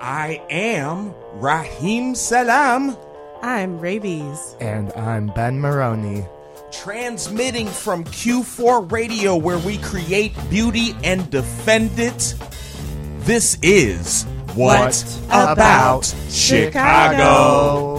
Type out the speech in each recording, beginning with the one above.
I am Rahim Salam, I'm Rabies. And I'm Ben Maroney. transmitting from Q4 Radio, where we create beauty and defend it. This is What, What About Chicago? Chicago?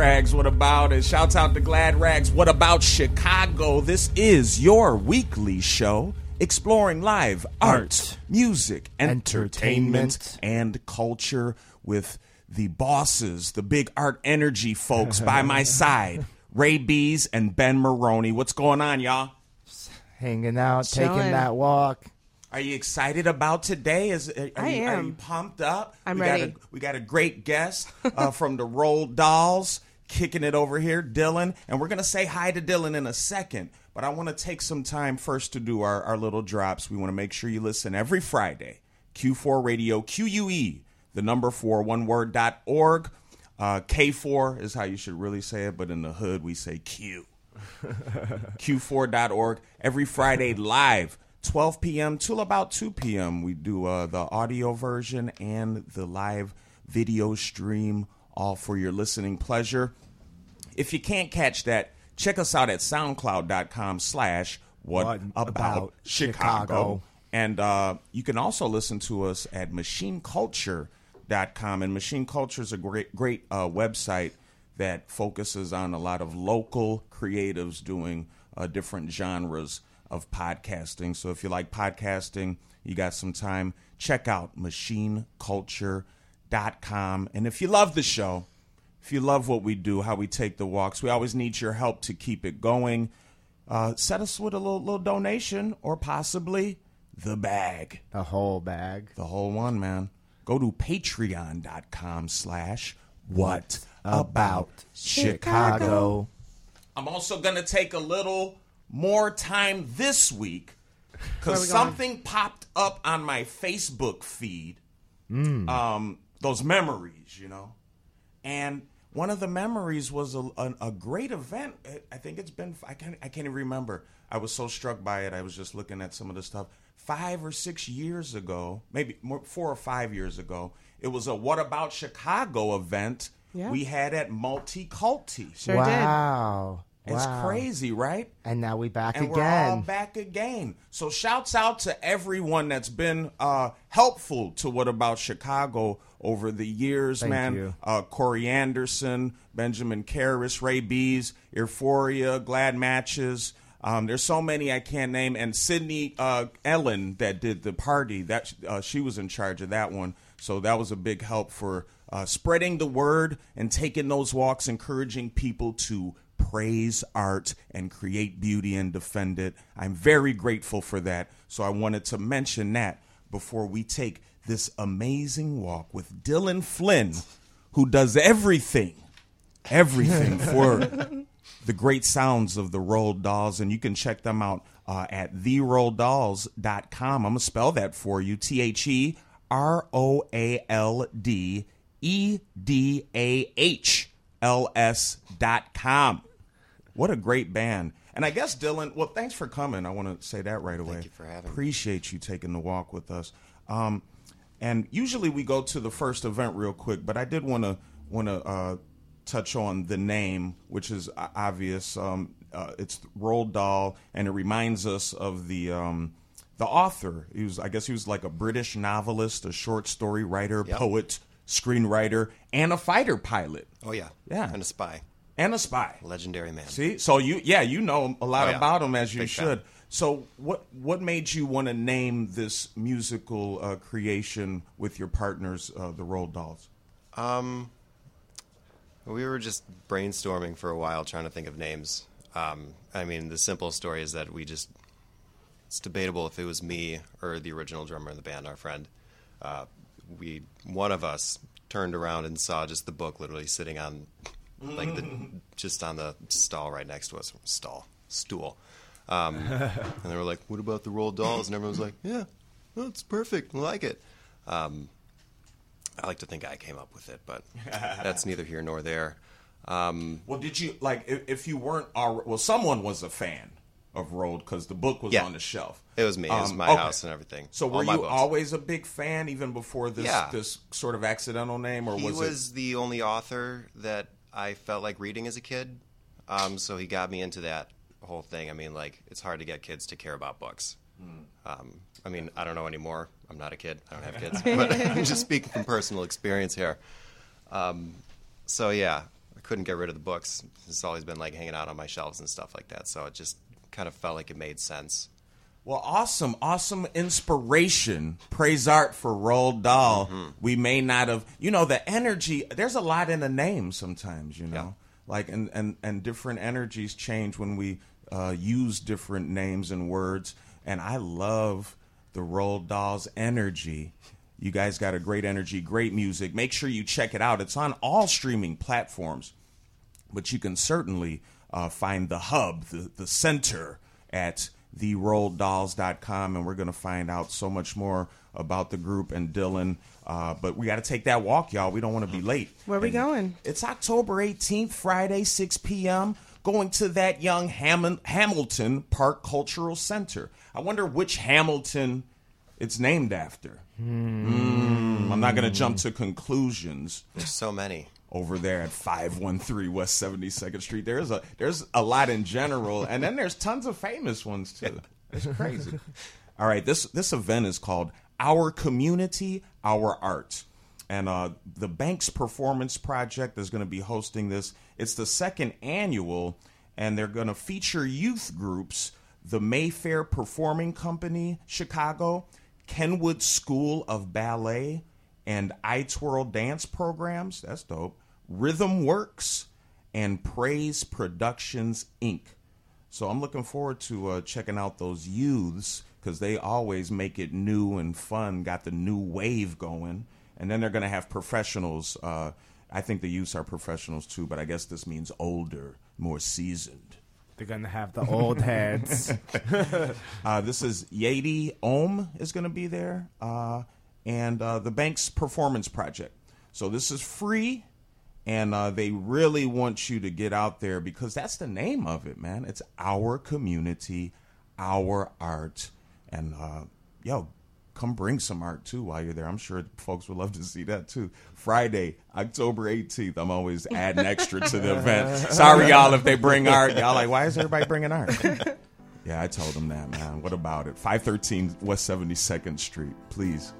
Rags, what about it? Shouts out to Glad Rags, what about Chicago? This is your weekly show exploring live art, Art, music, entertainment, entertainment. and culture with the bosses, the big art energy folks by my side, Ray Bees and Ben Maroney. What's going on, y'all? Hanging out, Chilling. taking that walk. Are you excited about today? Is are, I you, Are am. you pumped up? I'm we ready. Got a, we got a great guest uh, from the Roald Dahls, kicking it over here, Dylan, and we're gonna say hi to Dylan in a second. But I want to take some time first to do our, our little drops. We want to make sure you listen every Friday. Q4 Radio, QUE, the number four, one word dot org. Uh, K4 is how you should really say it, but in the hood we say Q. q4.org every Friday live 12 p.m. till about 2 p.m. We do uh, the audio version and the live video stream all for your listening pleasure. If you can't catch that, check us out at soundcloud.com slash what about. Chicago. And uh, you can also listen to us at machineculture.com. And Machine Culture is a great, great uh, website that focuses on a lot of local creatives doing uh, different genres of podcasting. So if you like podcasting, you got some time, check out machineculture.com. And if you love the show, if you love what we do, how we take the walks, we always need your help to keep it going. Uh, set us with a little, little donation or possibly the bag. The whole bag. The whole one, man. Go to patreon.com slash what about Chicago. Chicago. I'm also going to take a little more time this week because we going? something popped up on my Facebook feed. Um, those memories, you know. And one of the memories was a, a, a great event. I- I think it's been, I can't, I can't even remember. I was so struck by it. I was just looking at some of the stuff. Five or six years ago, maybe more, four or five years ago, it was a What About Chicago event Yeah. we had at Multiculti. Sure did. Wow. It's crazy, right? And now we back again. and we're all back again. So shouts out to everyone that's been uh, helpful to What About Chicago over the years, Thank man. Uh, Corey Anderson, Benjamin Karras, Ray Bees, Euphoria, Glad Matches. Um, there's so many I can't name, and Sydney uh, Ellen that did the party. That uh, she was in charge of that one, so that was a big help for uh, spreading the word and taking those walks, encouraging people to praise art and create beauty and defend it. I'm very grateful for that. So I wanted to mention that. before we take this amazing walk with Dylan Flynn, who does everything, everything for the great sounds of the Roald Dahls. And you can check them out uh, at theroalddahls.com. I'm going to spell that for you T H E R O A L D E D A H L S dot com. What a great band. And I guess Dylan, well, thanks for coming. I want to say that right away. Thank you for having me. Appreciate you taking the walk with us. Um, and usually we go to the first event real quick, but I did want to want to uh, touch on the name, which is obvious. Um, uh, it's Roald Dahl, and it reminds us of the um, the author. He was, I guess, he was like a British novelist, a short story writer, Yep. poet, screenwriter, and a fighter pilot, Oh yeah, Yeah. and a spy, and a spy. legendary man. See, so you, yeah, you know a lot Oh, yeah. about him as you Big fan. should. So, what what made you want to name this musical uh, creation with your partners, uh, the Roald Dahls? Um, we were just brainstorming for a while, trying to think of names. Um, I mean, the simple story is that we just. It's debatable if it was me or the original drummer in the band, our friend. Uh, we one of us turned around and saw just the book literally sitting on, like the just on the stall right next to us, stall stool, um, and they were like, "What about the Roald Dahls?" And everyone was like, "Yeah, well, it's perfect. I like it." Um, I like to think I came up with it, but that's neither here nor there. Um, Well, did you like if, if you weren't already? Well, someone was a fan of Roald because the book was Yeah. on the shelf. it was me. It was Um, my okay. house and everything. So, were you books. always a big fan, even before this Yeah. this sort of accidental name, or He was, was, the only author that I felt like reading as a kid. Um, so he got me into that whole thing. I mean, like it's hard to get kids to care about books. Um, I mean, I don't know anymore. I'm not a kid. I don't have kids. but I'm just speaking from personal experience here. Um, so yeah, I couldn't get rid of the books. It's always been like hanging out on my shelves and stuff like that. So it just kind of felt like it made sense. Well, awesome, awesome inspiration. Praise art for Roald Dahl. Mm-hmm. We may not have, you know, the energy. There's a lot in a name sometimes, you know, Yeah. like and and and different energies change when we uh, use different names and words. And I love the Roald Dahl's energy. You guys got a great energy, great music. Make sure you check it out. It's on all streaming platforms but you can certainly uh, find the hub, the, the center at theroalddahls.com, and we're going to find out so much more about the group and Dylan. Uh, but we got to take that walk, y'all. We don't want to be late. Where we And going? It's October 18th, Friday, 6 p.m. Going to that young Ham- Hamilton Park Cultural Center. I wonder which Hamilton it's named after. Mm, I'm not going to jump to conclusions There's so many. Over there at 513 West 72nd Street. There's a there's a lot in general and then there's tons of famous ones too. It's crazy. All right, this this event is called Our Community, Our Art. And uh, the Banks Performance Project is going to be hosting this. It's the second annual, and they're going to feature youth groups, the Mayfair Performing Company, Chicago, Kenwood School of Ballet, and I Twirl dance programs. That's dope. Rhythm Works and Praise Productions Inc. So I'm looking forward to uh, checking out those youths because they always make it new and fun. Got the new wave going, and then they're going to have professionals. Uh, I think the youths are professionals too, but I guess this means older, more seasoned. They're gonna have the old heads. Uh, this is Yadi Ohm is going to be there, uh, and uh, the Banks Performance Project. So this is free, and uh, they really want you to get out there because that's the name of it, man. It's our community, our art, and uh, yo, come bring some art too while you're there. I'm sure folks would love to see that too. Friday, October 18th. I'm always adding extra to the event. Sorry, y'all, if they bring art. Y'all like, why is everybody bringing art? Yeah, I told them that, man. What about it? 513 West 72nd Street, please.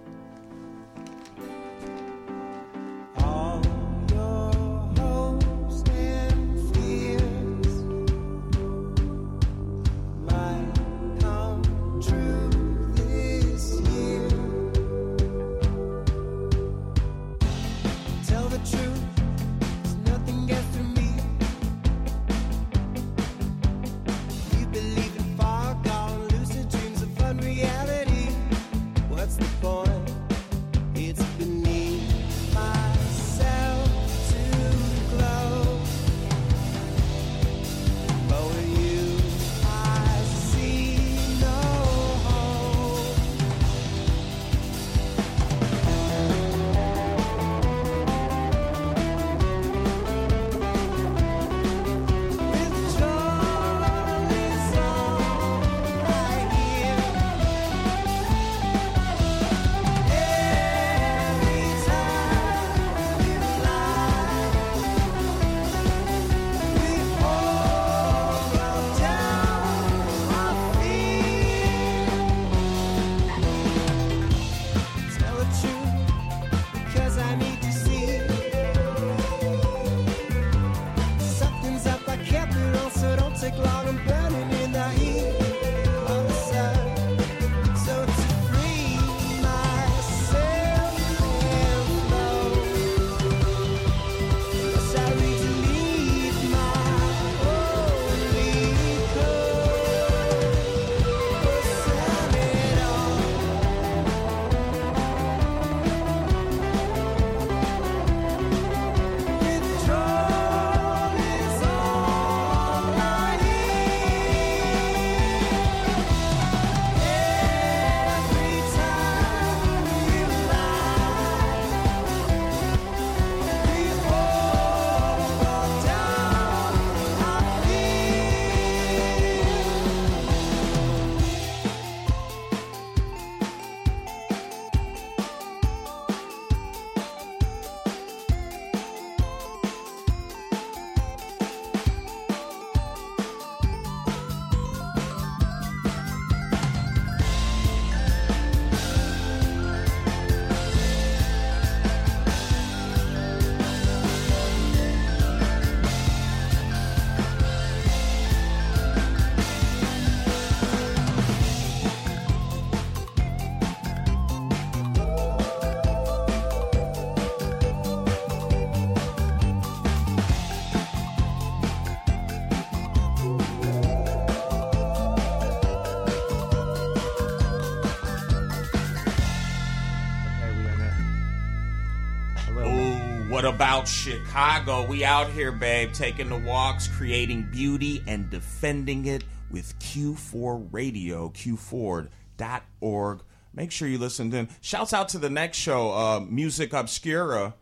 What about Chicago? We out here, babe, taking the walks, creating beauty, and defending it with Q4 Radio, Q4.org. Make sure you listen in. Shouts out to the next show, uh, Music Obscura.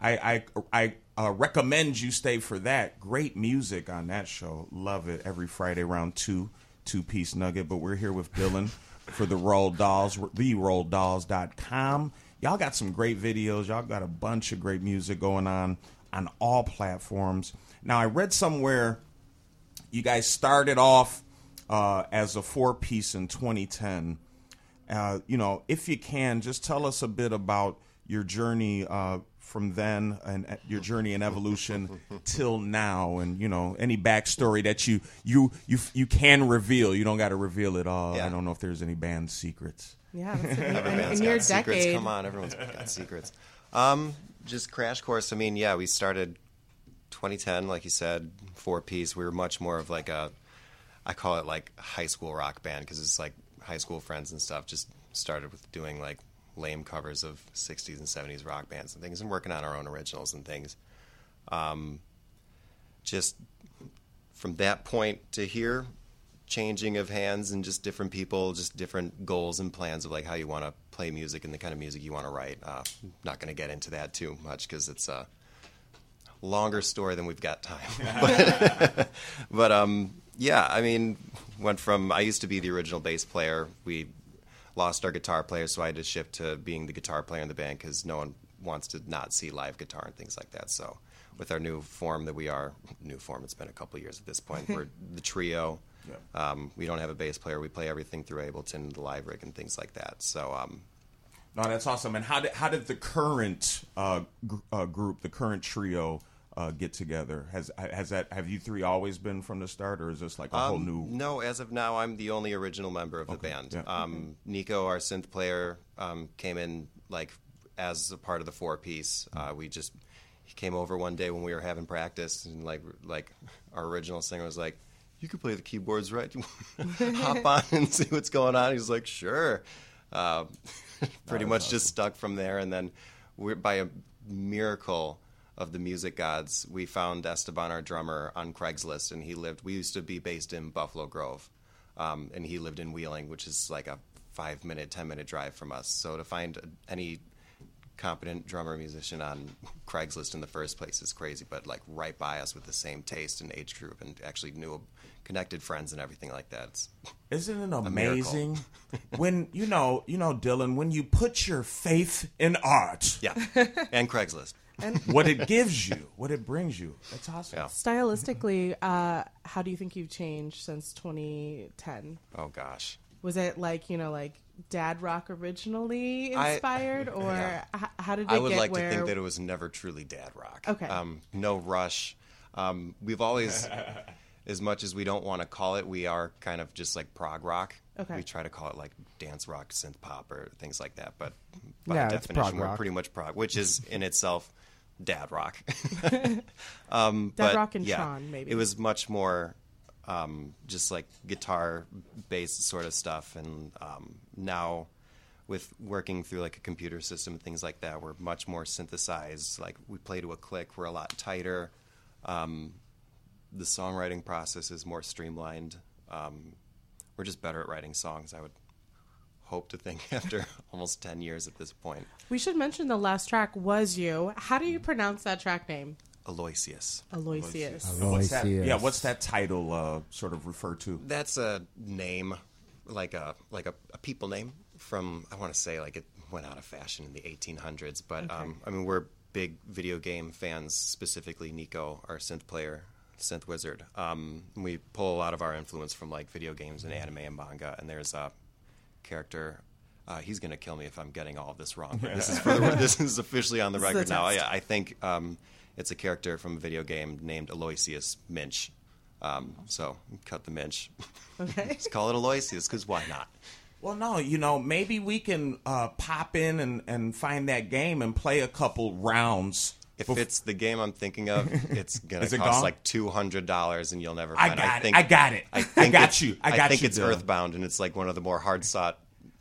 I I, I uh, recommend you stay for that. Great music on that show. Love it every Friday around two two piece nugget. But we're here with Dylan for the Roald Dahls, theroalddahls.com. Y'all got some great videos. Y'all got a bunch of great music going on on all platforms. Now I read somewhere you guys started off uh, as a four piece in 2010. Uh, you know, if you can, just tell us a bit about your journey uh, from then and uh, your journey in evolution till now, and you know any backstory that you you you you can reveal. You don't got to reveal it all. Yeah. I don't know if there's any band secrets. Yeah, that's in, Every in, band's in your got secrets. decade. Come on, everyone's got secrets. Um, just crash course. I mean, yeah, we started 2010, like you said, four piece. We were much more of like a, I call it like high school rock band because it's like high school friends and stuff. Just started with doing like lame covers of 60s and 70s rock bands and things, and working on our own originals and things. Um, just from that point to here, changing of hands and just different people, just different goals and plans of like how you want to play music and the kind of music you want to write. Uh, not going to get into that too much because it's a longer story than we've got time. but, but um, yeah, I mean, went from I used to be the original bass player. We lost our guitar player, so I had to shift to being the guitar player in the band because no one wants to not see live guitar and things like that. So with our new form that we are, new form, it's been a couple years at this point. We're the trio. Yeah. Um, we don't have a bass player. We play everything through Ableton, the live rig, and things like that. So um, No, that's awesome. And how did how did the current uh, gr- uh, group, the current trio, uh, get together? Has has that have you three always been from the start, or is this like a whole Um, new? No, as of now, I'm the only original member of the band. yeah. Um, Nico, our synth player, um, came in like as a part of the four piece. Uh, we just he came over one day when we were having practice, and like like our original singer was like, "You could play the keyboards, right? Hop on and see what's going on." He's like, "Sure." Uh, pretty much just stuck from there, and then we're, by a miracle of the music gods, we found Esteban, our drummer, on Craigslist, and he lived. We used to be based in Buffalo Grove, um, and he lived in Wheeling, which is like a five minute, ten minute drive from us. So to find any competent drummer musician on Craigslist in the first place is crazy, but like right by us with the same taste and age group, and actually knew connected friends and everything like that. It's, Isn't it amazing when you know you know Dylan when you put your faith in art, yeah, and Craigslist. And what it gives you, what it brings you. That's awesome. Yeah. Stylistically, uh, how do you think you've changed since 2010? Oh gosh. Was it like you know, like dad rock originally I- inspired, or Yeah. h- how did it I would get like where? to think that it was never truly dad rock. Okay. Um, no rush. Um, we've always, as much as we don't want to call it, we are kind of just like prog rock. Okay. We try to call it like dance rock, synth pop, or things like that. But by Yeah, it's definition, prog we're rock. pretty much prog, which is in itself dad rock. um, Dad but, rock and yeah, Tron, maybe. It was much more um, just like guitar based sort of stuff. And um, now with working through like a computer system and things like that, we're much more synthesized. Like we play to a click, we're a lot tighter. Um, the songwriting process is more streamlined. Um, we're just better at writing songs, I would hope to think after almost 10 years at this point. we should mention the last track was you. How do you pronounce that track name? Aloysius. Aloysius. What's that, Aloysius. yeah, what's that title uh, sort of refer to? That's a name, like a like a, a people name from I want to say like it went out of fashion in the 1800s. But um, I mean we're big video game fans, specifically Nico, our synth player, synth wizard. Um, we pull a lot of our influence from like video games and anime and manga. And there's a character. Uh, he's gonna kill me if I'm getting all of this wrong. But this is for the, this is officially on the This is the record now. I, I think um, it's a character from a video game named Aloysius Minch. Um, so cut the Minch. Okay. Just call it Aloysius because why not? Well, no, you know, maybe we can uh, pop in and, and find that game and play a couple rounds. If bef- it's the game I'm thinking of, it's gonna it cost gone? like two hundred dollars, and you'll never. I got it. think, I got it. I think got it's- you. I got think you, it's Dylan. Earthbound, and it's like one of the more hard sought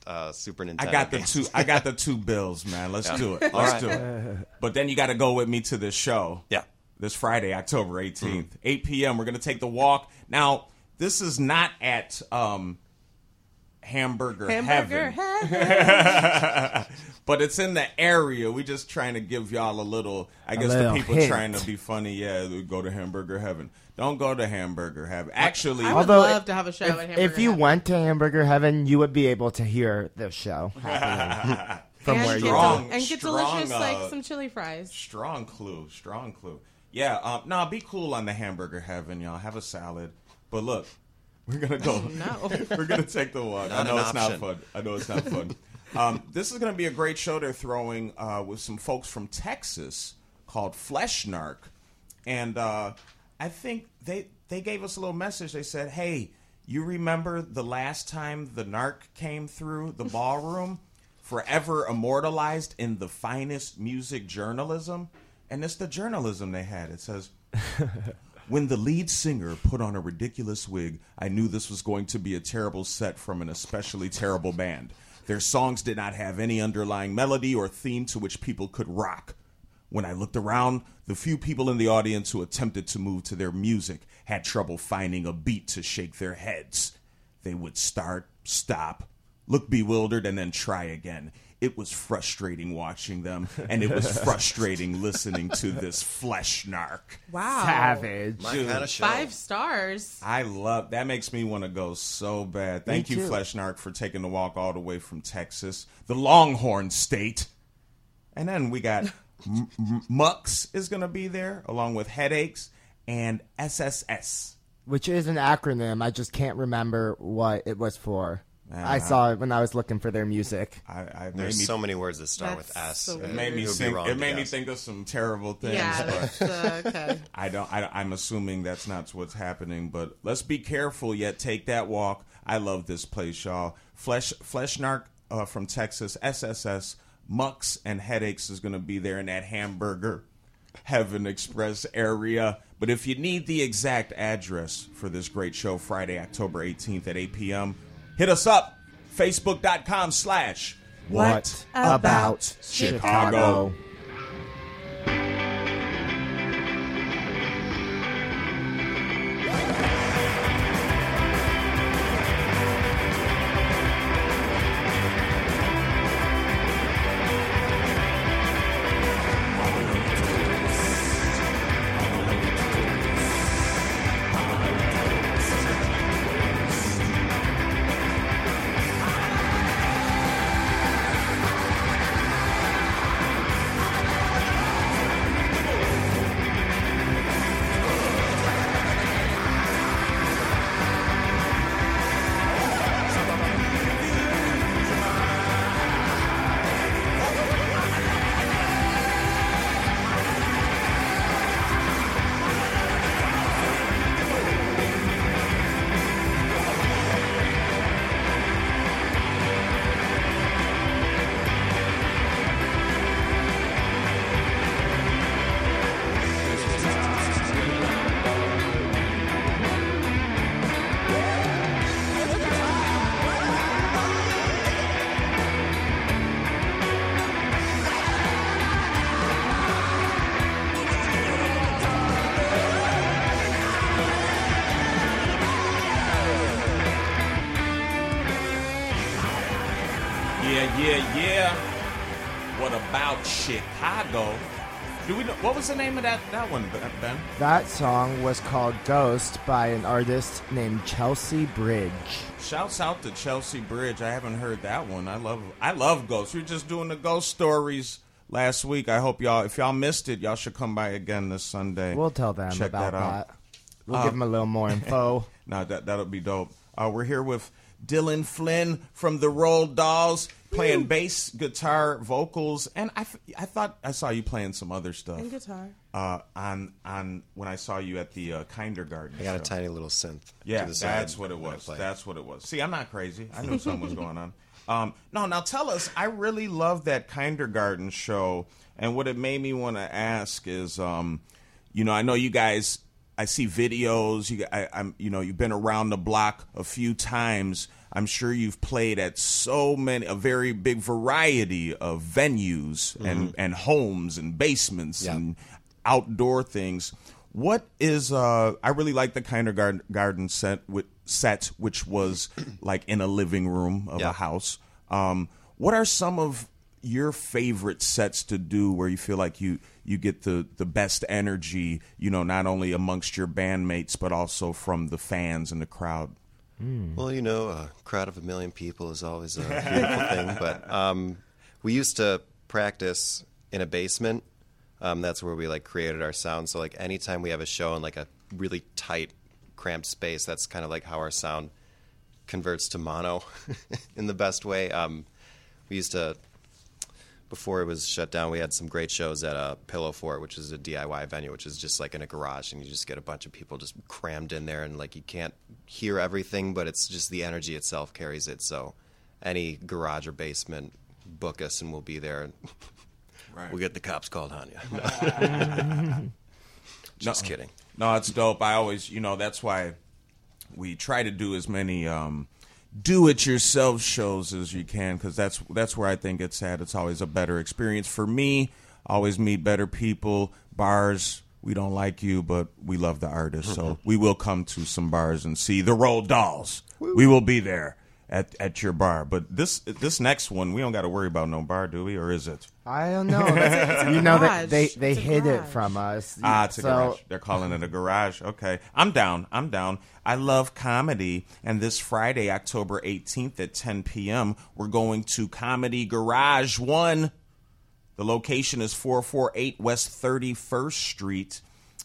uh, Super Nintendo. I got the games. two. I got the two bills, man. Let's do it. Let's All right. do it. But then you got to go with me to this show. Yeah. This Friday, October 18th, 8 p.m. We're gonna take the walk. Now, this is not at um, Hamburger, Hamburger Heaven, heaven. but it's in the area. We just trying to give y'all a little. I guess the people hint. trying to be funny. Yeah, go to Hamburger Heaven. Don't go to Hamburger Heaven. Actually, I would Although love if- to have a show if, at Hamburger if you Heaven. went to Hamburger Heaven, you would be able to hear the show from and where you Strong. are. and get strong, delicious uh, like some chili fries. Strong clue, strong clue. Yeah, um, no, be cool on the hamburger heaven, y'all. Have a salad. But look, we're gonna go. No. we're gonna take the walk. I know an it's not fun. I know it's not fun. Um, this is gonna be a great show they're throwing uh, with some folks from Texas called Flesh Narc, and uh, I think they they gave us a little message. They said, "Hey, you remember the last time the narc came through the ballroom?" forever immortalized in the finest music journalism. And it's the journalism they had. It says, When the lead singer put on a ridiculous wig, I knew this was going to be a terrible set from an especially terrible band. Their songs did not have any underlying melody or theme to which people could rock. When I looked around, the few people in the audience who attempted to move to their music had trouble finding a beat to shake their heads. They would start, stop, look bewildered, and then try again. It was frustrating watching them, and it was frustrating listening to this flesh narc. Wow. Savage. My kind of show. Five stars. I love that. Makes me want to go so bad. Thank you, too. Flesh Narc, for taking the walk all the way from Texas, the Longhorn State. And then we got M- M- Mux is going to be there, along with Headaches and SSS. Which is an acronym. I just can't remember what it was for. Man, I I- saw it when I was looking for their music. I, I made There's me, so many words that start with S. so It, it made me think. It to made me think of some terrible things. Yeah, but uh, okay. I don't. I, I'm assuming that's not what's happening, but let's be careful. Yet take that walk. I love this place, y'all. Flesh Flesh Narc uh, from Texas, SSS, Mux and Headaches is going to be there in that hamburger Heaven Express area. But if you need the exact address for this great show, Friday, October 18th at 8 p.m., hit us up. Facebook.com slash What about Chicago? Yeah, was the name of that that one, Ben? That song was called Ghost by an artist named Chelsea Bridge. Shouts out to Chelsea Bridge. I haven't heard that one. I love I love ghosts. We were just doing the ghost stories last week. I hope y'all if y'all missed it, y'all should come by again this Sunday. We'll tell them Check about that out. that. We'll give them a little more info. No, that that'll be dope. Uh, we're here with Dylan Flynn from the Roald Dahls, playing bass, guitar, vocals, and I, I thought I saw you playing some other stuff And guitar. uh, on on when I saw you at the uh, Kindergarten. I got a tiny little synth. Yeah, to the side that's what it was. That's what it was. See, I'm not crazy. I knew something was going on. Um, no, now tell us. I really love that Kindergarten show, and what it made me want to ask is, um, you know, I know you guys I see videos. You, I, I'm, you know, you've been around the block a few times. I'm sure you've played at so many, a very big variety of venues and and homes and basements Yeah. and outdoor things. What is? uh I really like the kind of garden, set with set, which was like in a living room of a house. Um, what are some of your favorite sets to do where you feel like you you get the the best energy? You know, not only amongst your bandmates but also from the fans and the crowd. Well, you know, a crowd of a million people is always a beautiful thing. But um, we used to practice in a basement. Um, that's where we like created our sound. So like anytime we have a show in like a really tight, cramped space, that's kind of like how our sound converts to mono in the best way. Um, we used to before it was shut down, we had some great shows at uh, Pillow Fort, which is a DIY venue, which is just like in a garage, and you just get a bunch of people just crammed in there, and like you can't hear everything, but it's just the energy itself carries it. So, any garage or basement, book us, and we'll be there. And Right. We'll get the cops called on you. just No. kidding. No, it's dope. I always, you know, that's why we try to do as many um, do-it-yourself shows as you can because that's that's where I think it's at. It's always a better experience for me. Always meet better people. Bars, we don't like you, but we love the artist, so mm-hmm. we will come to some bars and see the Roald Dahls. We will be there at at your bar. But this this next one, we don't got to worry about no bar, do we? Or is it? I don't know. That's- you know that garage. they they a hid it from us. Ah, it's a so, garage. They're calling it a garage. Okay. I'm down. I'm down. I love comedy. And this Friday, October 18th at 10 p.m., we're going to Comedy Garage 1. The location is 448 West 31st Street.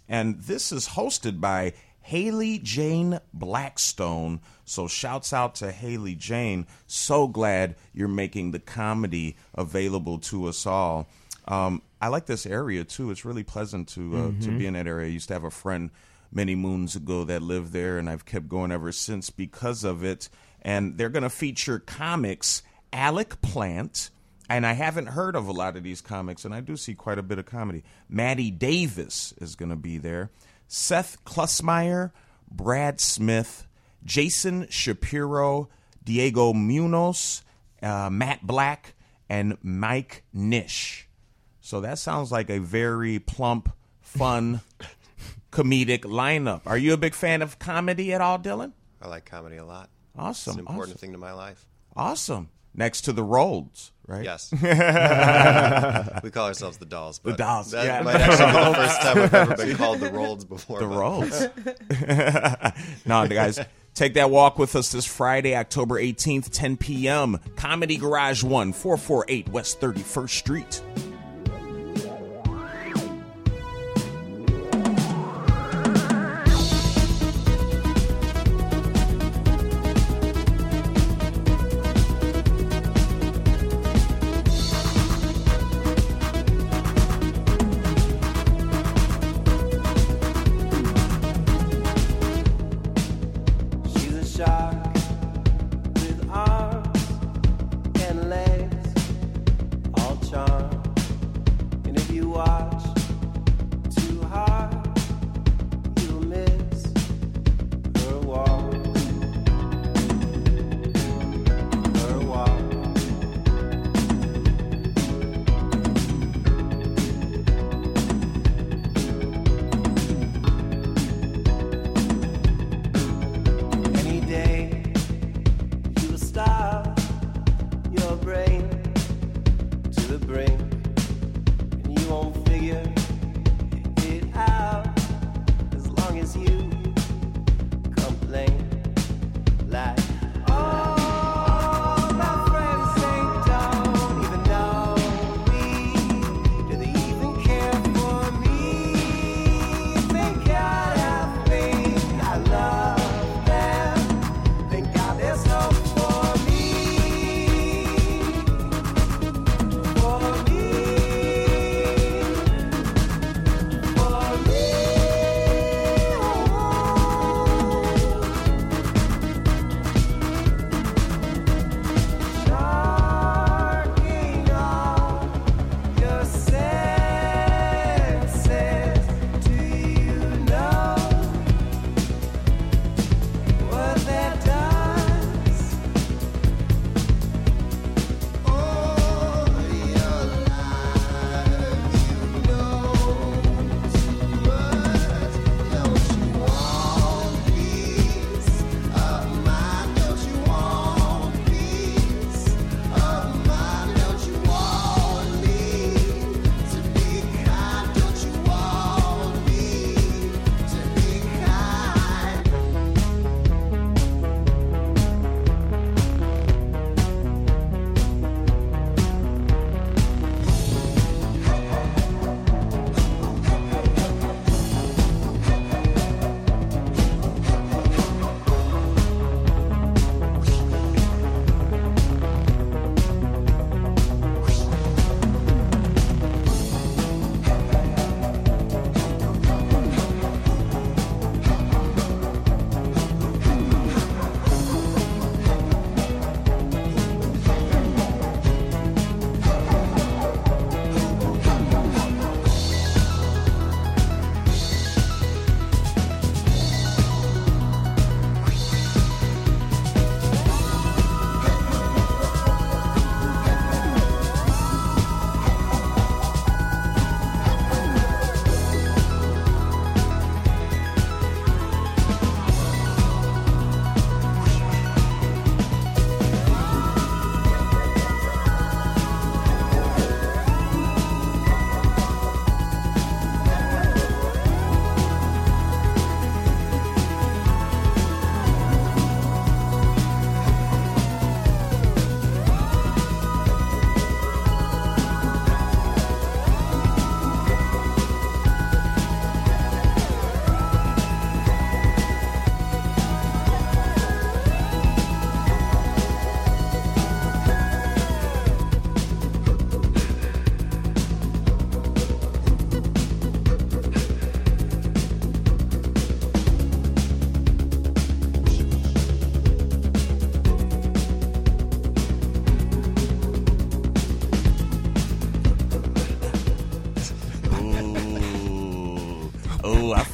And this is hosted by Haley Jane Blackstone. So shouts out to Haley Jane. So glad you're making the comedy available to us all. Um, I like this area too. It's really pleasant to uh, to be in that area. I used to have a friend many moons ago that lived there, and I've kept going ever since because of it. And they're going to feature comics Alec Plant, and I haven't heard of a lot of these comics, and I do see quite a bit of comedy. Maddie Davis is going to be there. Seth Klusmeyer, Brad Smith, Jason Shapiro, Diego Munoz, uh, Matt Black, and Mike Nish. So that sounds like a very plump, fun, comedic lineup. Are you a big fan of comedy at all, Dylan? I like comedy a lot. Awesome. It's an important awesome. thing to my life. Awesome. Next to the Rolls, right? Yes. we call ourselves the Dolls. But Dolls, That yeah. might actually be the first time I've ever been called the Rolls before. The Rolls. no, the guys, take that walk with us this Friday, October 18th, 10 p.m. Comedy Garage 1, 448 West 31st Street.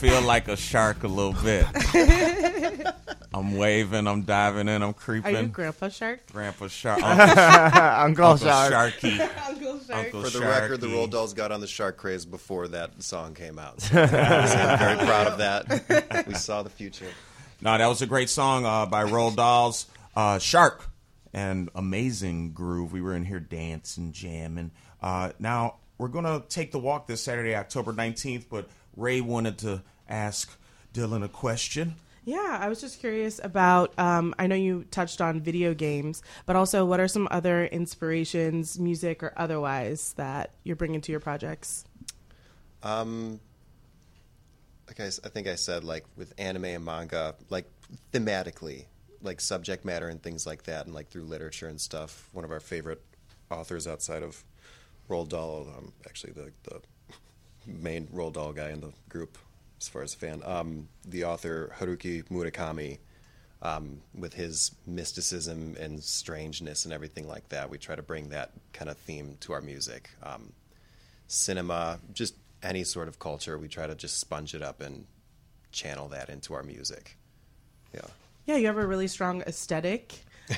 Feel like a shark a little bit. I'm waving, I'm diving in, I'm creeping. Are you. Grandpa Shark? Grandpa Shark, Uncle, Uncle Uncle Shark. Sharky, Uncle Shark. Uncle For the Sharky. record, the Roald Dahls got on the shark craze before that song came out. So I'm very proud of that. We saw the future. No, that was a great song uh, by Roald Dahls. Uh, Shark and amazing groove. We were in here dancing, jamming. Uh, now we're gonna take the walk this Saturday, October nineteenth. But Ray wanted to ask Dylan a question. Yeah, I was just curious about. Um, I know you touched on video games, but also what are some other inspirations, music or otherwise, that you're bringing to your projects? Um, like I, s- I think I said, like with anime and manga, like thematically, like subject matter and things like that, and like through literature and stuff. One of our favorite authors outside of Roald Dahl, um, actually the the main Roald Dahl guy in the group, as far as a fan, um, the author Haruki Murakami. Um, with his mysticism and strangeness and everything like that, we try to bring that kind of theme to our music. Um, cinema, just any sort of culture, we try to just sponge it up and channel that into our music. Yeah. Yeah, you have a really strong aesthetic,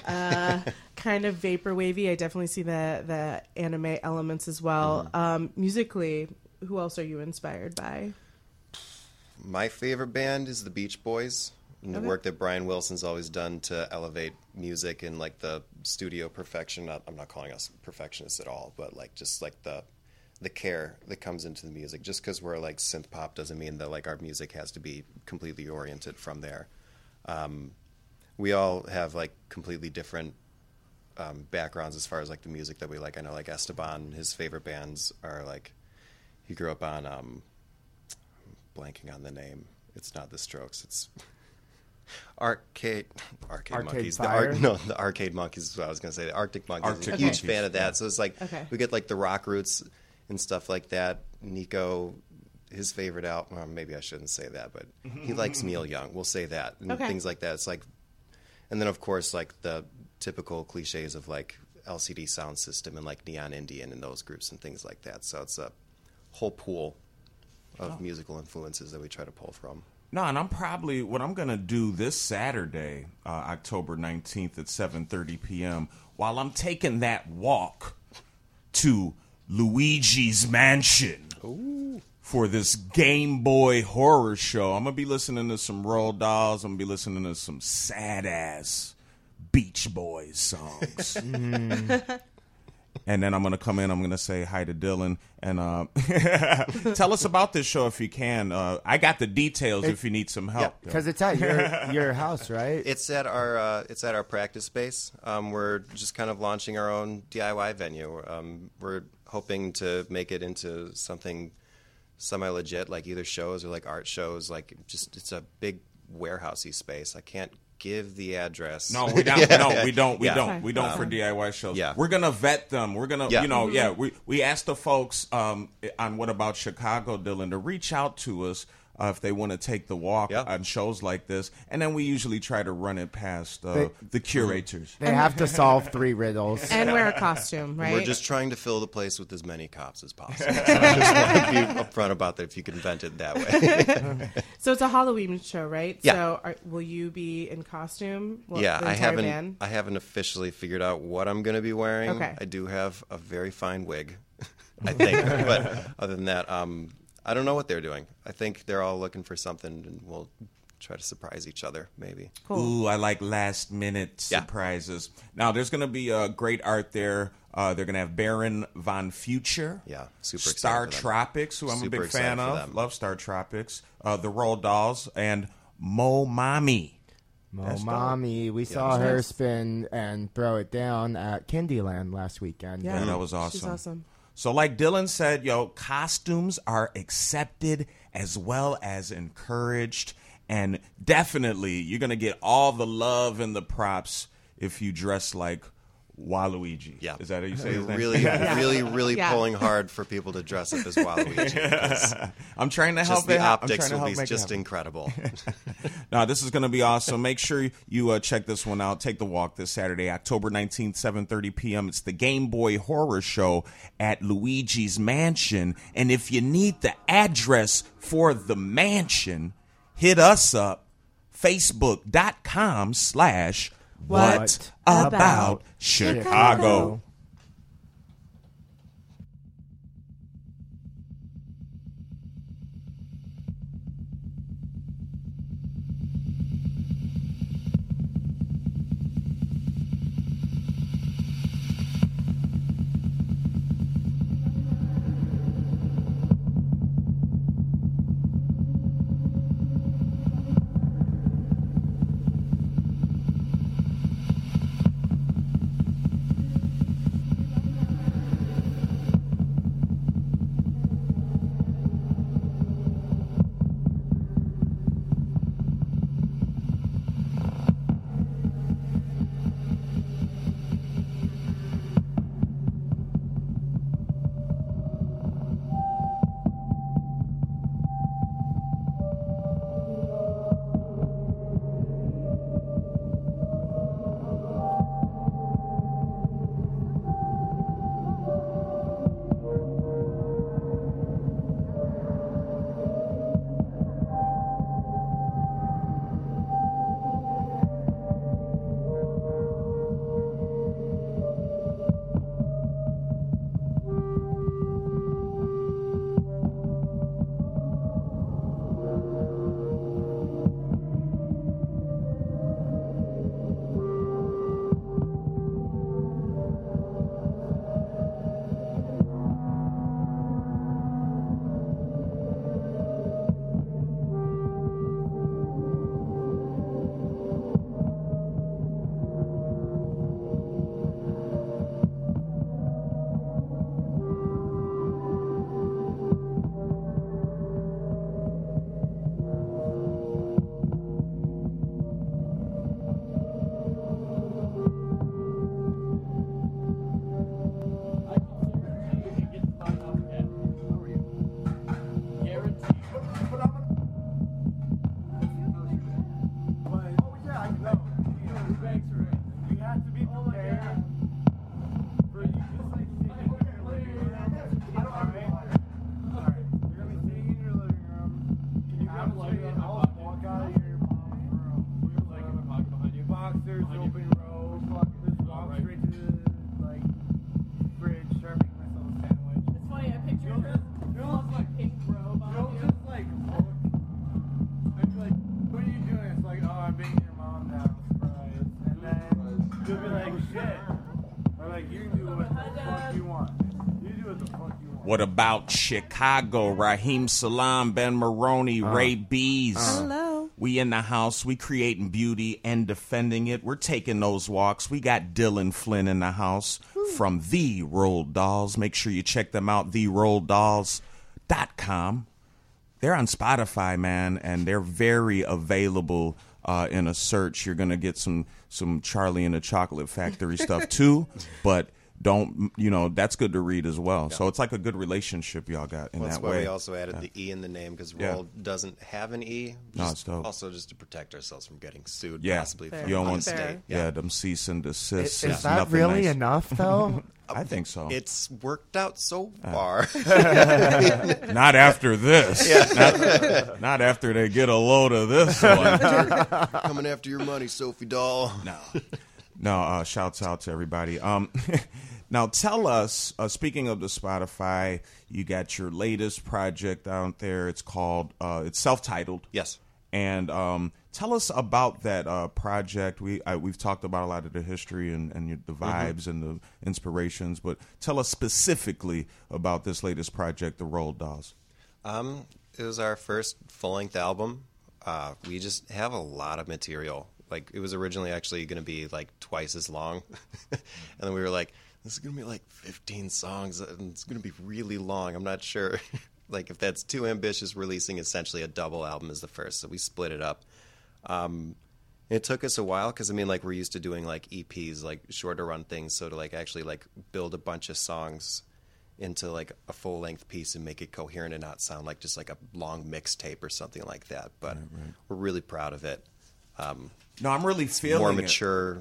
uh, kind of vapor wavy. I definitely see the the anime elements as well. Um, musically, who else are you inspired by? My favorite band is the Beach Boys. And the Okay. work that Brian Wilson's always done to elevate music and like the studio perfection. Not, I'm not calling us perfectionists at all, but like just like the the care that comes into the music. Just because we're like synth pop doesn't mean that like our music has to be completely oriented from there. Um, we all have like completely different um, backgrounds as far as like the music that we like. I know like Esteban, his favorite bands are like he grew up on um, blanking on the name. It's not the Strokes. It's Arcade Arcade, Arcade Monkeys. Fire? The Ar- no, the Arcade Monkeys is what I was going to say. The Arctic Monkeys. Arctic I'm a huge Monkeys, fan of yeah. that. So it's like Okay. we get like the rock roots and stuff like that. Nico, his favorite album. Well, maybe I shouldn't say that, but he likes Neil Young. We'll say that and Okay. things like that. It's like, and then of course like the typical cliches of like LCD sound system and like Neon Indian and those groups and things like that. So it's a whole pool of musical influences that we try to pull from. No, and I'm probably what I'm gonna do this Saturday, uh, October 19th at 7:30 p.m. While I'm taking that walk to Luigi's Mansion for this Game Boy horror show. I'm gonna be listening to some Roald Dahls. I'm gonna be listening to some sad ass Beach Boys songs. And then I'm gonna come in. I'm gonna say hi to Dylan and uh, tell us about this show if you can. Uh, I got the details if you need some help. Because it's at your your house, right? It's at our uh, it's at our practice space. Um, we're just kind of launching our own DIY venue. Um, we're hoping to make it into something semi legit, like either shows or like art shows. Like just it's a big warehousey space. I can't give the address. No, we don't. no, we don't. We Yeah. don't. We don't Okay. for DIY shows. Yeah. we're gonna vet them. We're gonna, Yeah. you know, yeah. We we asked the folks um, on what about Chicago, Dylan, to reach out to us uh, if they want to take the walk Yeah. on shows like this, and then we usually try to run it past uh, They- the curators. They have to solve three riddles. And wear a costume, right? We're just trying to fill the place with as many cops as possible. So I just want to be upfront about that if you can vent it that way. so it's a Halloween show, right? Yeah. So are, will you be in costume? Well, yeah, I haven't. band? I haven't officially figured out what I'm going to be wearing. Okay. I do have a very fine wig, I think. but other than that, um, I don't know what they're doing. I think they're all looking for something, and we'll try to surprise each other, maybe. Cool. Ooh, I like last minute surprises. Yeah. surprises. Now, there's going to be uh, great art there. Uh, they're going to have Baron von Future. Yeah, super excited Star. Tropics, who I'm Super a big fan of. them. Love Star Tropics. Uh, the Roald Dahls and Mo Mommy. Mo That's dope. mommy, we saw her spin and throw it down at Candyland last weekend. Yeah. Yeah, that was awesome. She's awesome. So, like Dylan said, yo, costumes are accepted as well as encouraged. And definitely, you're going to get all the love and the props if you dress like Waluigi. Yeah. Is that how you say his name? really, really, really Yeah. pulling hard for people to dress up as Waluigi. I'm trying to help Just the it hap- optics will be just incredible. No, this is going to be awesome. Make sure you uh, check this one out. Take the walk this Saturday, October 19th, 7:30 p.m. It's the Game Boy Horror Show at Luigi's Mansion. And if you need the address for the mansion, hit us up facebook.com slash what What about about Chicago. Chicago? Then she'll be like, shit. Or like, you can do what the fuck you want. You do what the fuck you want. What about Chicago? Raheem Salam, Ben Maroney, uh-huh. Ray Bees. Uh-huh. Hello. We in the house. We creating beauty and defending it. We're taking those walks. We got Dylan Flynn in the house from The Roald Dahls. Make sure you check them out, TheRoaldDahls.com. They're on Spotify, man, and they're very available uh, in a search. You're gonna get some some Charlie and the Chocolate Factory stuff too, but don't you know that's good to read as well. So it's like a good relationship y'all got in Well, that's that why way. we also added the E in the name because Yeah. Roald doesn't have an E. No, just- it's dope. Also, just to protect ourselves from getting sued, Yeah. possibly Fair. from You don't the want Fair. yeah. them cease and Is, desist. is It's that really nice. enough, though? I think so. It's worked out so Uh. far. not after this. Not, not after they get a load of this one. Coming after your money, Sophie Dahl. No, no. Uh, shouts out to everybody. Um, now tell us. Uh, speaking of the Spotify, you got your latest project out there. It's called. Uh, it's self-titled. Yes. And um, tell us about that uh, project. We I, we've talked about a lot of the history and, and your- the vibes and the inspirations, but tell us specifically about this latest project, the Roald Dahls. Um, it was our first full length album. Uh, we just have a lot of material. Like it was originally actually going to be like twice as long, and then we were like, "This is going to be like 15 songs, and it's going to be really long." I'm not sure, like if that's too ambitious. Releasing essentially a double album is the first, so we split it up. Um, It took us a while because I mean, like we're used to doing like EPs, like shorter run things. So to like actually like build a bunch of songs into like a full length piece and make it coherent and not sound like just like a long mixtape or something like that. But we're really proud of it. Um, No, I'm really feeling it. more it. mature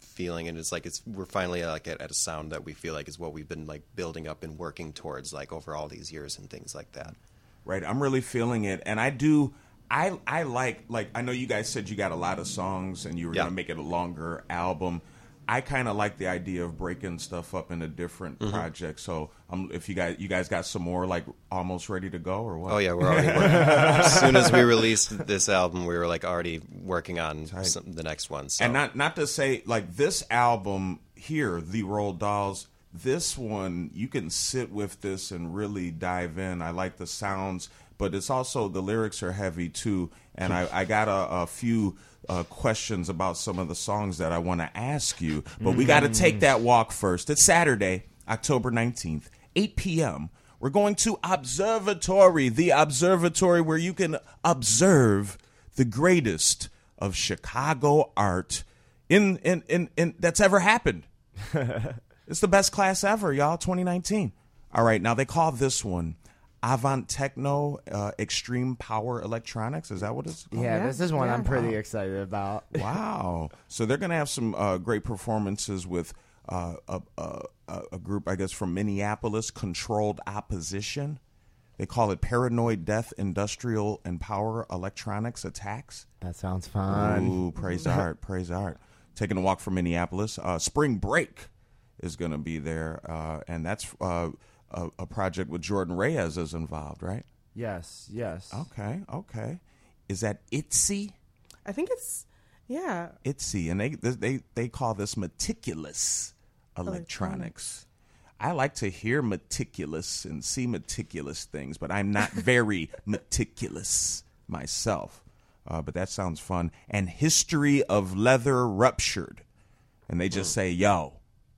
feeling, and it's like it's we're finally like at, at a sound that we feel like is what we've been like building up and working towards like over all these years and things like that. right i'm really feeling it and i do i i like like i know you guys said you got a lot of songs and you were Yeah. gonna make it a longer album i kind of like the idea of breaking stuff up into different Mm-hmm. projects so um if you guys you guys got some more like almost ready to go or what Oh yeah, we're already working. as soon as we released this album, we were like already working on some, the next one. So. and not not to say like this album here the Roald Dahls this one you can sit with this and really dive in i like the sounds but it's also the lyrics are heavy too and i, I got a, a few uh, questions about some of the songs that i want to ask you but we got to take that walk first it's saturday october 19th 8 p.m we're going to observatory the observatory where you can observe the greatest of chicago art in in in, in that's ever happened. it's the best class ever, y'all. 2019. All right, now they call this one Avant Techno uh, Extreme Power Electronics. Is that what it's called? Yeah, Yeah, this is one I'm yeah. pretty excited about. Wow. So they're going to have some uh, great performances with uh, a, a, a a group, I guess, from Minneapolis, Controlled Opposition. They call it Paranoid Death Industrial and Power Electronics Attacks. That sounds fun. Ooh, praise art, praise art. Taking a walk from Minneapolis. Uh, Spring Break is going to be there, uh, and that's uh, a, a project with Jordan Reyes is involved, right? Yes, yes. Okay, okay. Is that Itzy? I think it's yeah. Itzy, and they they they call this meticulous electronics. I like to hear meticulous and see meticulous things, but I'm not very meticulous myself. Uh, but that sounds fun. And history of leather ruptured, and they just say, "Yo,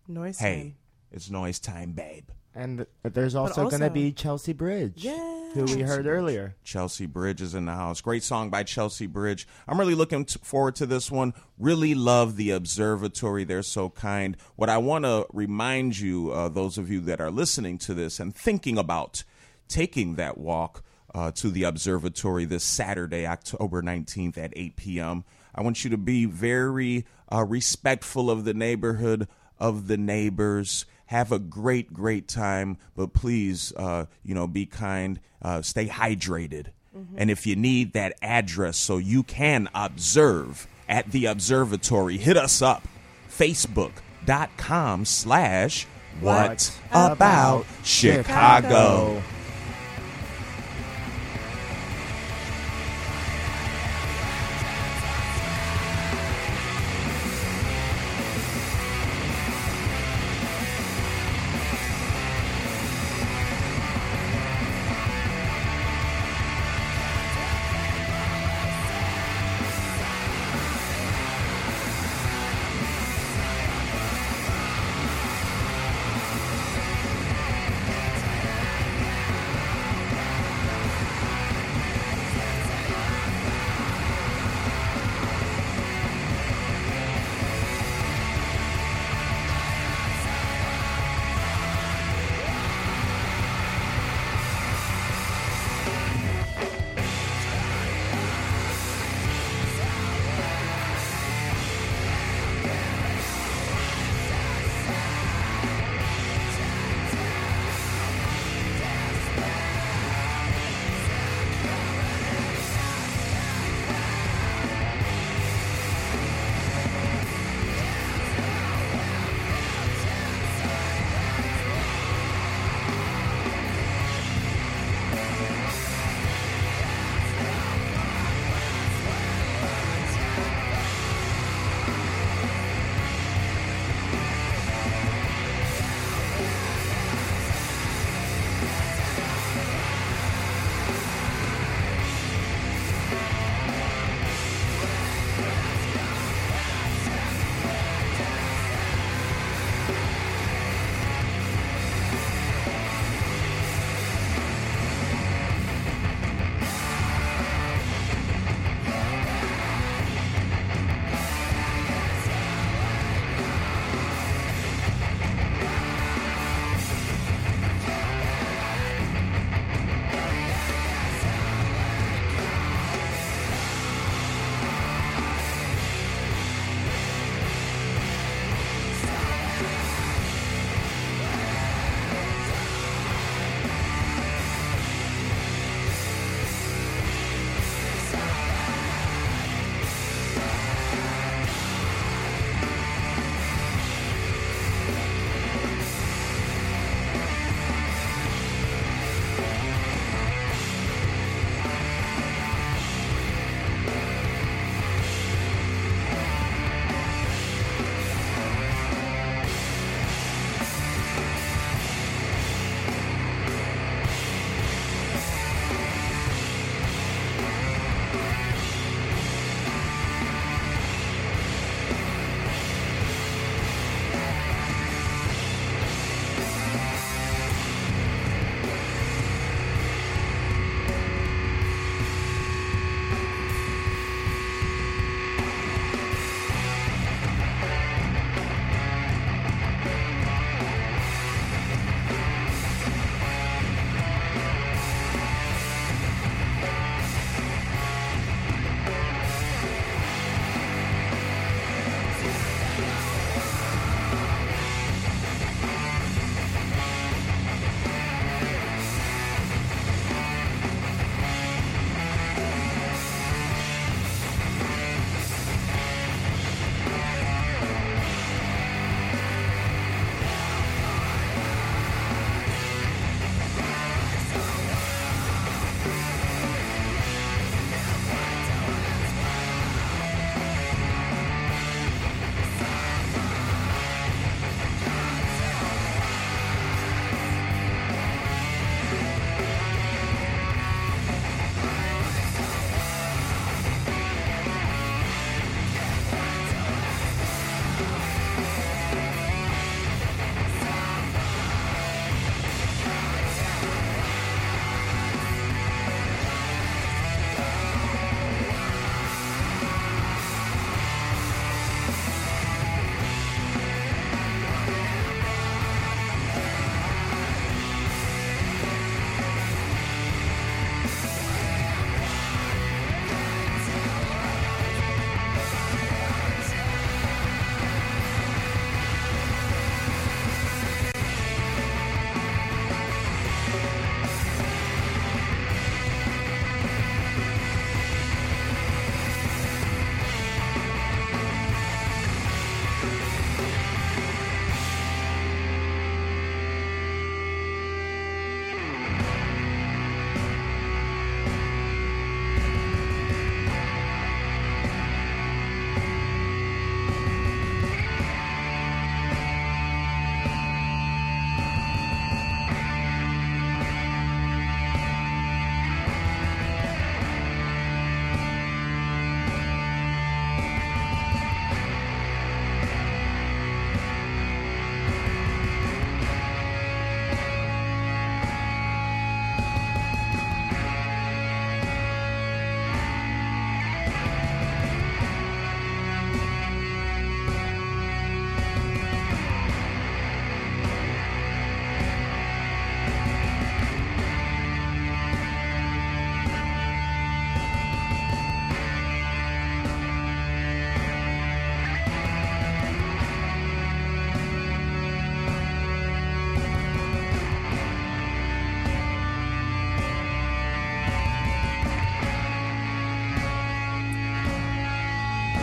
Noise. hey, time. it's noise time, babe." And there's also, going to be Chelsea Bridge, Yeah. who we heard earlier. Chelsea Bridge is in the house. Great song by Chelsea Bridge. I'm really looking t- forward to this one. Really love the observatory. They're so kind. What I want to remind you, uh, those of you that are listening to this and thinking about taking that walk uh, to the observatory this Saturday, October 19th at 8 p.m., I want you to be very uh, respectful of the neighborhood, of the neighbors. Have a great, great time, but please, uh, you know, be kind. Uh, stay hydrated. And if you need that address so you can observe at the observatory, hit us up. Facebook.com slash what about Chicago.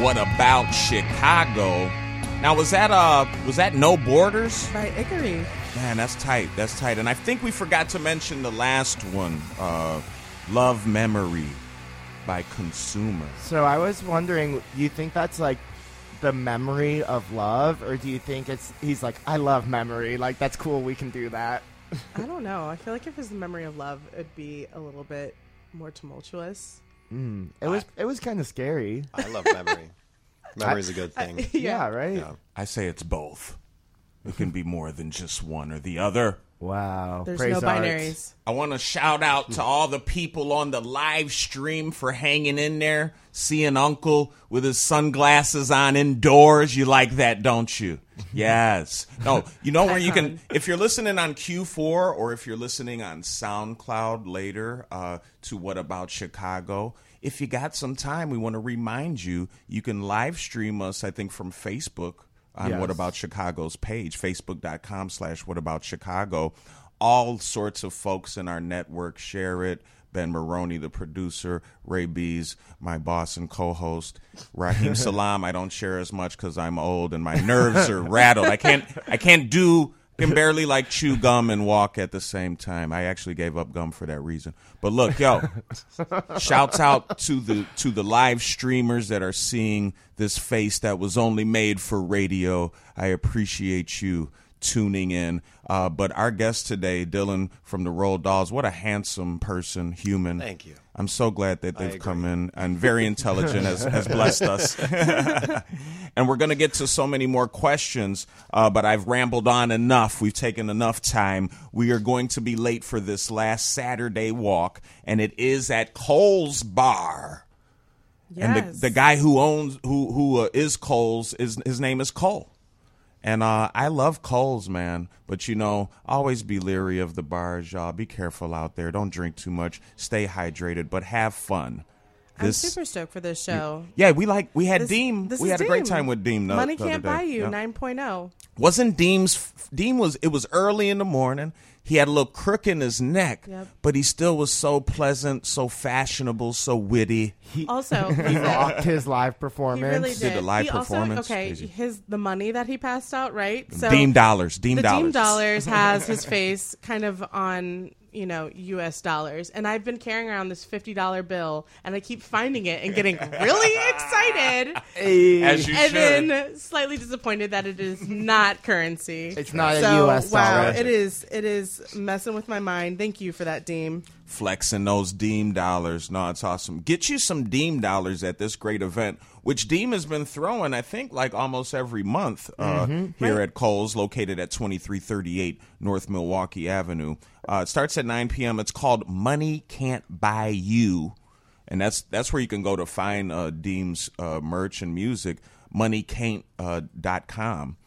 What About Chicago. Now was that uh was that No Borders? By Ickery. Man, that's tight. That's tight. And I think we forgot to mention the last one, uh Love Memory by Consumer. So I was wondering, you think that's like the memory of love, or do you think it's he's like, I love memory, like that's cool, we can do that. I don't know. I feel like if it's the memory of love, it'd be a little bit more tumultuous. Mm. It was it was kind of scary. I love memory. Memory's a good thing. Yeah, right. Yeah. I say it's both. It can be more than just one or the other. Wow. There's Praise no arts. binaries. I want to shout out to all the people on the live stream for hanging in there, seeing Uncle with his sunglasses on indoors. You like that, don't you? Yes. No, you know where you can, if you're listening on Q4 or if you're listening on SoundCloud later uh, to What About Chicago, if you got some time, we want to remind you, you can live stream us, I think, from Facebook on Yes. What About Chicago's page, facebook.com slash What About Chicago. All sorts of folks in our network share it. Ben Maroney, the producer, Ray Bees, my boss and co-host, Raheem Salam. I don't share as much because I'm old and my nerves are rattled. I can't, I can't do, can barely like chew gum and walk at the same time. I actually gave up gum for that reason. But look, yo, shouts out to the to the live streamers that are seeing this face that was only made for radio. I appreciate you tuning in. Uh, but our guest today, Dylan from the Roald Dahls, what a handsome person, human. Thank you. I'm so glad that they've come in and very intelligent, has, has blessed us. and we're going to get to so many more questions, uh, but I've rambled on enough. We've taken enough time. We are going to be late for this last Saturday walk, and it is at Cole's Bar. Yes. And the, the guy who owns who who uh, is Cole's is his name is Cole. And uh, I love Cole's, man. But you know, always be leery of the bars, y'all. Be careful out there. Don't drink too much. Stay hydrated, but have fun. I'm super stoked for this show. yeah, we like we had This- Deem. this we is had a great Deem. time with Deem. The, Money the can't day. buy you. Yeah. 9.0. Wasn't Deem's Deem was it was early in the morning. He had a little crook in his neck, Yep. but he still was so pleasant, so fashionable, so witty. He Also, He rocked his live He performance. really did. Did the live he also, performance. okay, Crazy. his the money that he passed out, right? So Deem dollars. Deem the dollars. Deem dollars has his face kind of on you know U.S. dollars, and I've been carrying around this fifty dollar bill, and I keep finding it and getting really excited, Hey. As you and should. then slightly disappointed that it is not currency. It's not a so, US wow, it is. It is messing with my mind. Thank you for that, Deem. Flexing those Deem dollars. No, it's awesome. Get you some Deem dollars at this great event, which Deem has been throwing, I think, like almost every month uh, here at Cole's, located at 2338 North Milwaukee Avenue. Uh, it starts at 9 p.m. It's called Money Can't Buy You. And that's that's where you can go to find uh, Deem's uh, merch and music, moneycan't.com. Uh, dot com.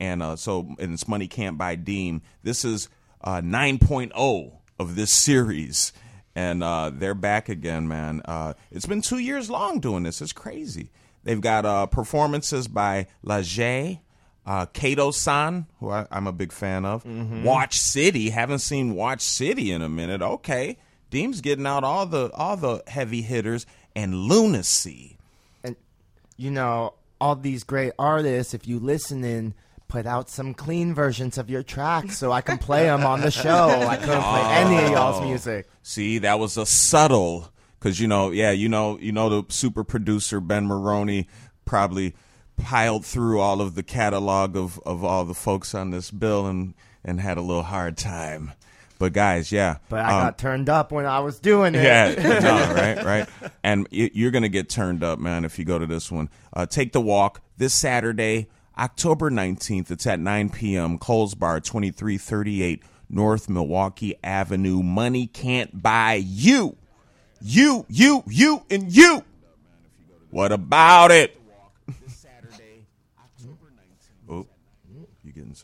and uh, so and it's Money Can't Buy Deem. This is uh, 9.0 of this series, and uh, they're back again, man. Uh, it's been two years long doing this. It's crazy. They've got uh, performances by Lajay, uh, Kato San, who I, I'm a big fan of. Watch City. Haven't seen Watch City in a minute. Okay, Deem's getting out all the all the heavy hitters and Lunacy. and you know all these great artists if you listen in put out some clean versions of your tracks so i can play them on the show i couldn't play any of y'all's music See, that was a subtle because you know, yeah, you know, you know, the super producer Ben Maroney probably piled through all of the catalog of of all the folks on this bill and and had a little hard time. But guys, yeah, but i um, got turned up when i was doing it yeah, no, right, right. And you're going to get turned up, man, if you go to this one. Uh, Take the Walk this Saturday, October 19th. It's at 9 p.m. Coles Bar, 2338 North Milwaukee Avenue. Money can't buy you. You, you, you, and you. What about it? Oh, you getting?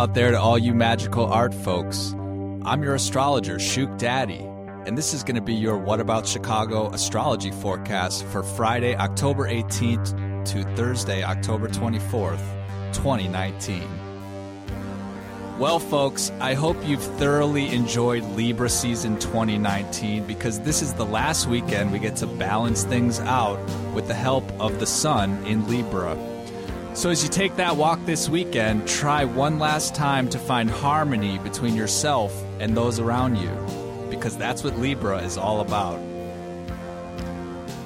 Out there to all you magical art folks. I'm your astrologer, Shook Daddy, and this is going to be your What About Chicago astrology forecast for Friday, October 18th to Thursday, October 24th, 2019. Well, folks, I hope you've thoroughly enjoyed Libra season 2019 because this is the last weekend we get to balance things out with the help of the sun in Libra. So, as you take that walk this weekend, try one last time to find harmony between yourself and those around you because that's what Libra is all about.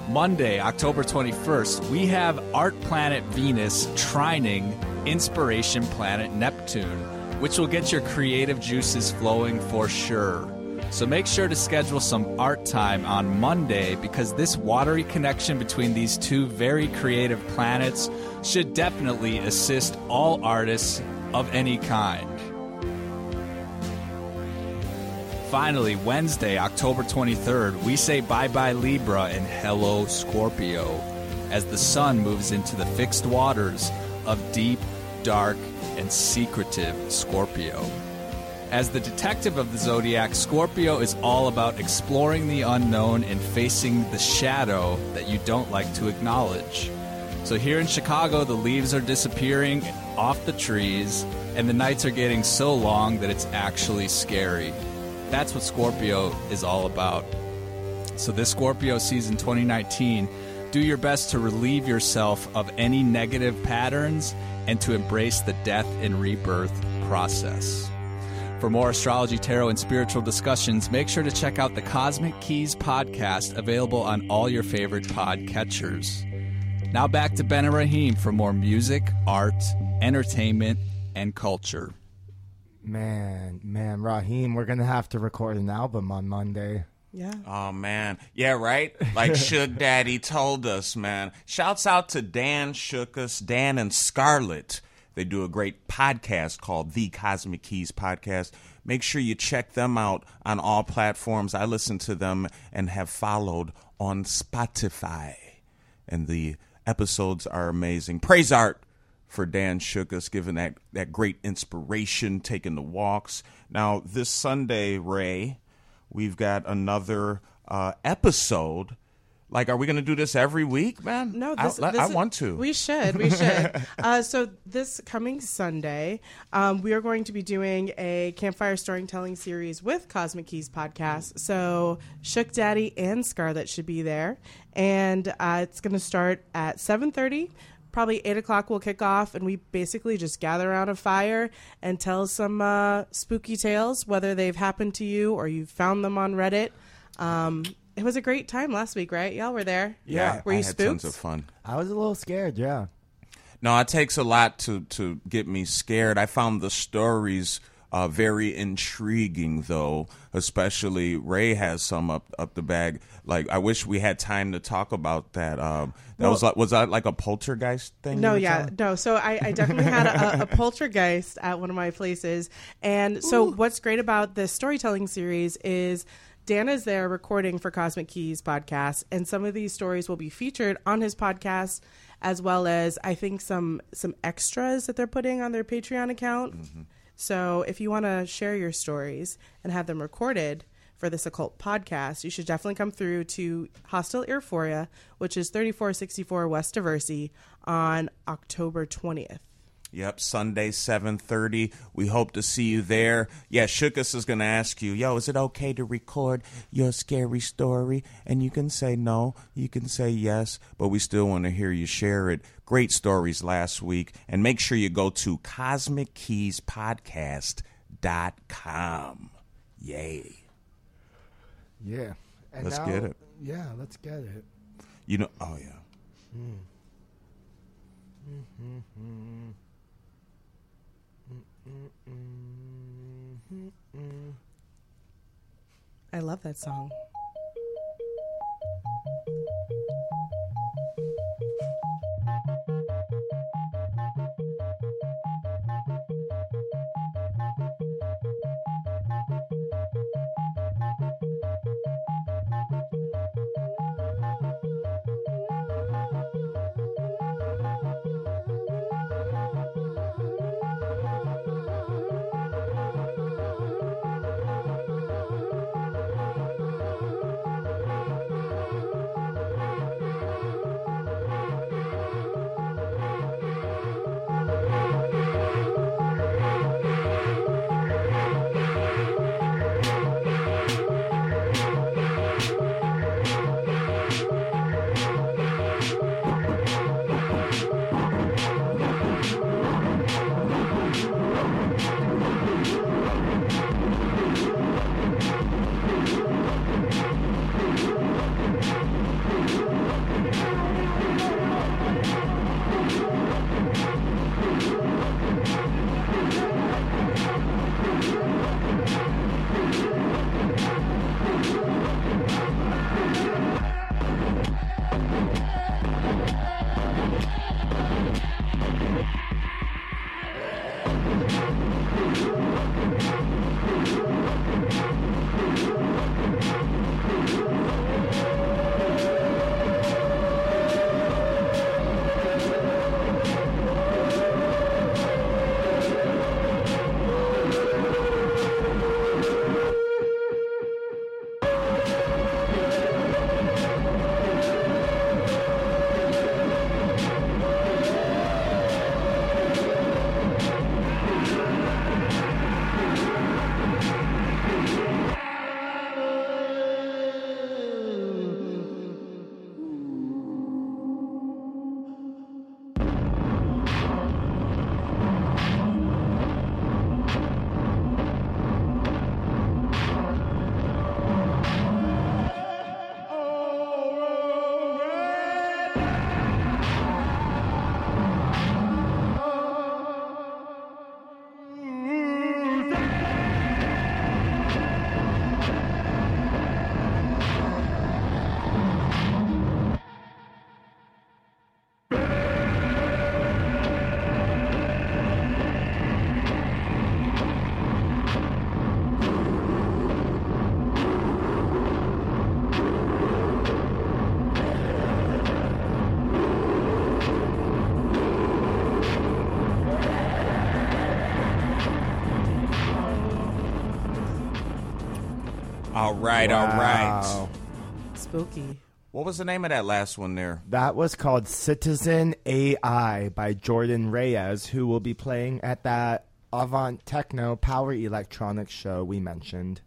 Monday, October 21st, we have Art Planet Venus trining Inspiration Planet Neptune, which will get your creative juices flowing for sure. So make sure to schedule some art time on Monday because this watery connection between these two very creative planets should definitely assist all artists of any kind. Finally, Wednesday, October 23rd, we say bye bye Libra and hello Scorpio as the sun moves into the fixed waters of deep, dark, and secretive Scorpio. As the detective of the zodiac, Scorpio is all about exploring the unknown and facing the shadow that you don't like to acknowledge. So, here in Chicago, the leaves are disappearing off the trees, and the nights are getting so long that it's actually scary. That's what Scorpio is all about. So, this Scorpio season 2019, do your best to relieve yourself of any negative patterns and to embrace the death and rebirth process. For more astrology, tarot, and spiritual discussions, make sure to check out the Cosmic Keys podcast, available on all your favorite podcatchers. Now back to Ben and Raheem for more music, art, entertainment, and culture. Man, man, Raheem, we're gonna have to record an album on Monday. Yeah. Oh man, yeah, right. Like Shook Daddy told us, man. Shouts out to Dan Shookus, Dan and Scarlett. They do a great podcast called The Cosmic Keys Podcast. Make sure you check them out on all platforms. I listen to them and have followed on Spotify, and the episodes are amazing. Praise art for Dan Shookus, giving that, that great inspiration, taking the walks. Now, this Sunday, Ray, we've got another uh, episode. Like, are we going to do this every week, man? No, I- this, I, this is- want to. We should. We should. uh, so this coming Sunday, um, we are going to be doing a campfire storytelling series with Cosmic Keys podcast. So Shook Daddy and Scarlett should be there, and uh, it's going to start at seven thirty. Probably eight o'clock will kick off, and we basically just gather around a fire and tell some uh, spooky tales, whether they've happened to you or you've found them on Reddit. Um, it was a great time last week, right? Y'all were there. yeah, Were I you had spooked? tons of fun. I was a little scared, yeah. No, it takes a lot to to get me scared. I found the stories uh, very intriguing, though. Especially Ray has some up up the bag. Like I wish we had time to talk about that. Um, that was like was that like a poltergeist thing? No, yeah, telling? no. So I, I definitely had a, a poltergeist at one of my places, and so what's great about this storytelling series is Dan is there recording for Cosmic Keys podcast, and some of these stories will be featured on his podcast, as well as I think some some extras that they're putting on their Patreon account. Mm-hmm. So if you want to share your stories and have them recorded for this occult podcast, you should definitely come through to Hostile Euphoria, which is 3464 West Diversey on October 20th. Yep, Sunday, 7.30. We hope to see you there. Yeah, Shookus is going to ask you, yo, is it okay to record your scary story? And you can say no, you can say yes, but we still want to hear you share it. Great stories last week. And make sure you go to CosmicKeysPodcast.com. Yay. Yeah. And Let's now- get it. Yeah, let's get it. You know, oh, yeah. Hmm. Mm-hmm, mm-hmm. I love that song. All right, all right. Wow. Spooky. What was the name of that last one there? That was called Citizen AI by Jordan Reyes, who will be playing at that Avant Techno Power Electronics show we mentioned.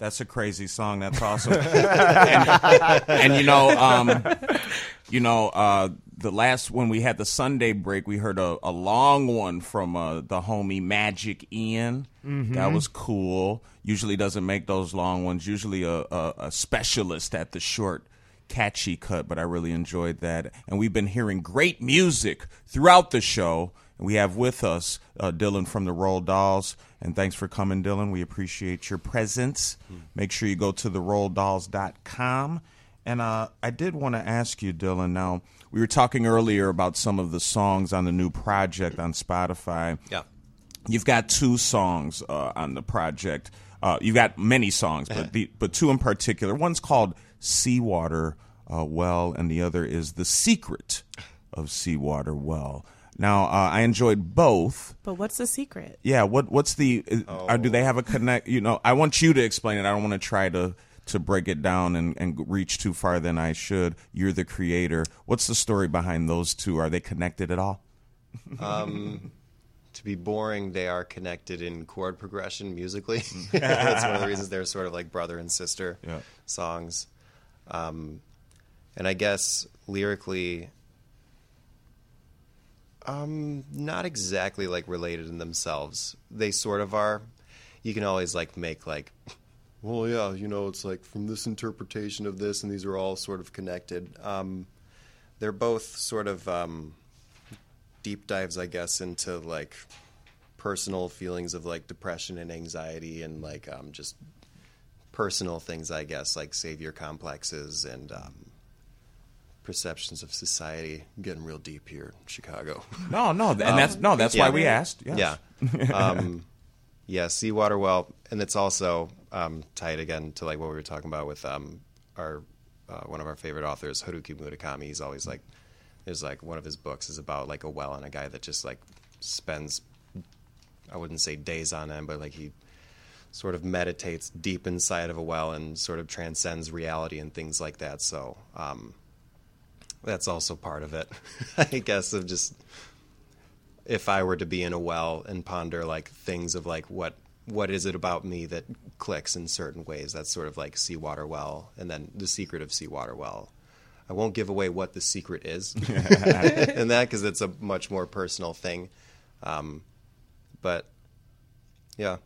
That's a crazy song. That's awesome. and, and, you know, um, you know, uh, the last when we had the Sunday break, we heard a, a long one from uh, the homie Magic Ian. That was cool. Usually doesn't make those long ones. Usually a, a, a specialist at the short, catchy cut. But I really enjoyed that. And we've been hearing great music throughout the show. And we have with us uh, Dylan from the Roald Dahls. And thanks for coming, Dylan. We appreciate your presence. Make sure you go to theroalddahls.com. And uh, I did want to ask you, Dylan. Now, we were talking earlier about some of the songs on the new project on Spotify. Yeah. You've got two songs uh, on the project. Uh, you've got many songs, but the, but two in particular. One's called Seawater uh, Well, and the other is The Secret of Seawater Well. Now, uh, I enjoyed both. But what's the secret? Yeah, what what's the? Uh, or do they have a connect? You know, I want you to explain it. I don't want to try to to break it down and, and reach too far than I should. You're the creator. What's the story behind those two? Are they connected at all? to be boring, they are connected in chord progression musically. That's one of the reasons they're sort of like brother and sister Yeah. songs. Um, and I guess lyrically, um, not exactly like related in themselves. They sort of are. You can always like make like, well, yeah, you know, it's like from this interpretation of this, and these are all sort of connected. Um, they're both sort of um, deep dives, I guess, into like personal feelings of like depression and anxiety and like um, just personal things, I guess, like savior complexes and um, perceptions of society. I'm getting real deep here in Chicago. No, no, and that's no, that's why we asked. Yes. Yeah. um, yeah, seawater well, and it's also um, tied again to like what we were talking about with um, our uh, one of our favorite authors, Haruki Murakami. He's always like, there's like one of his books is about like a well and a guy that just like spends, I wouldn't say days on end, but like he sort of meditates deep inside of a well and sort of transcends reality and things like that. So um, that's also part of it, I guess, of just if I were to be in a well and ponder like things of like what what is it about me that clicks in certain ways. That's sort of like seawater well, and then the secret of seawater well. I won't give away what the secret is in that because it's a much more personal thing. Um, but yeah,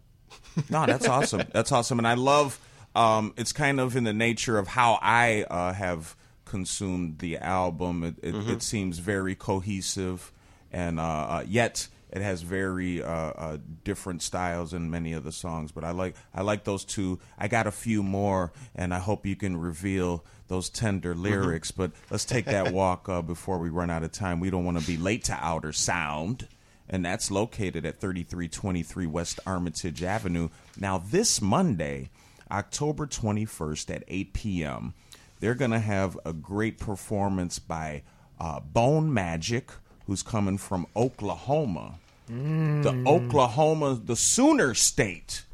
No, that's awesome. That's awesome, and I love. Um, it's kind of in the nature of how I uh, have consumed the album. It, it, it seems very cohesive, and uh, uh, yet it has very uh, uh, different styles in many of the songs. But I like I like those two. I got a few more, and I hope you can reveal those tender lyrics. But let's take that walk uh, before we run out of time. We don't want to be late to Outer Sound and that's located at 3323 West Armitage Avenue. Now, this Monday, October 21st at 8 p.m., they're going to have a great performance by uh, Bone Magic, who's coming from Oklahoma. The Oklahoma, the Sooner State.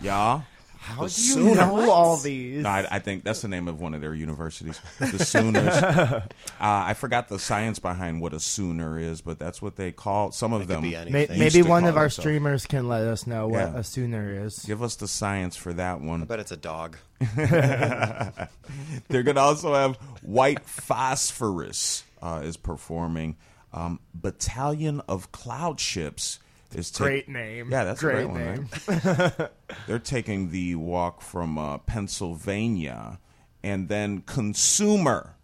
Yeah. How The do you Sooners. know all these? No, I, I think that's the name of one of their universities. The Sooners. uh, I forgot the science behind what a Sooner is, but that's what they call some of could them. be May- anything. maybe one of our themselves. streamers can let us know what Yeah. a sooner is. Give us the science for that one. I bet it's a dog. They're going to also have White Phosphorus uh, is performing. Um, Battalion of Cloud Ships is ta- Great name. Yeah, that's Great a great one. Right? They're taking the walk from uh, Pennsylvania, and then Consumer.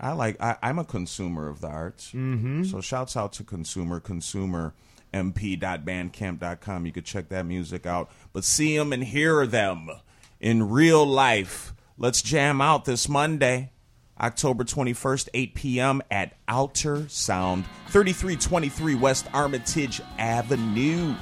I like. I, I'm a consumer of the arts. Mm-hmm. So shouts out to Consumer. Consumer. mp.bandcamp.com. You could check that music out. But see them and hear them in real life. Let's jam out this Monday, October 21st, 8 p.m. at Outer Sound, 3323 West Armitage Avenue.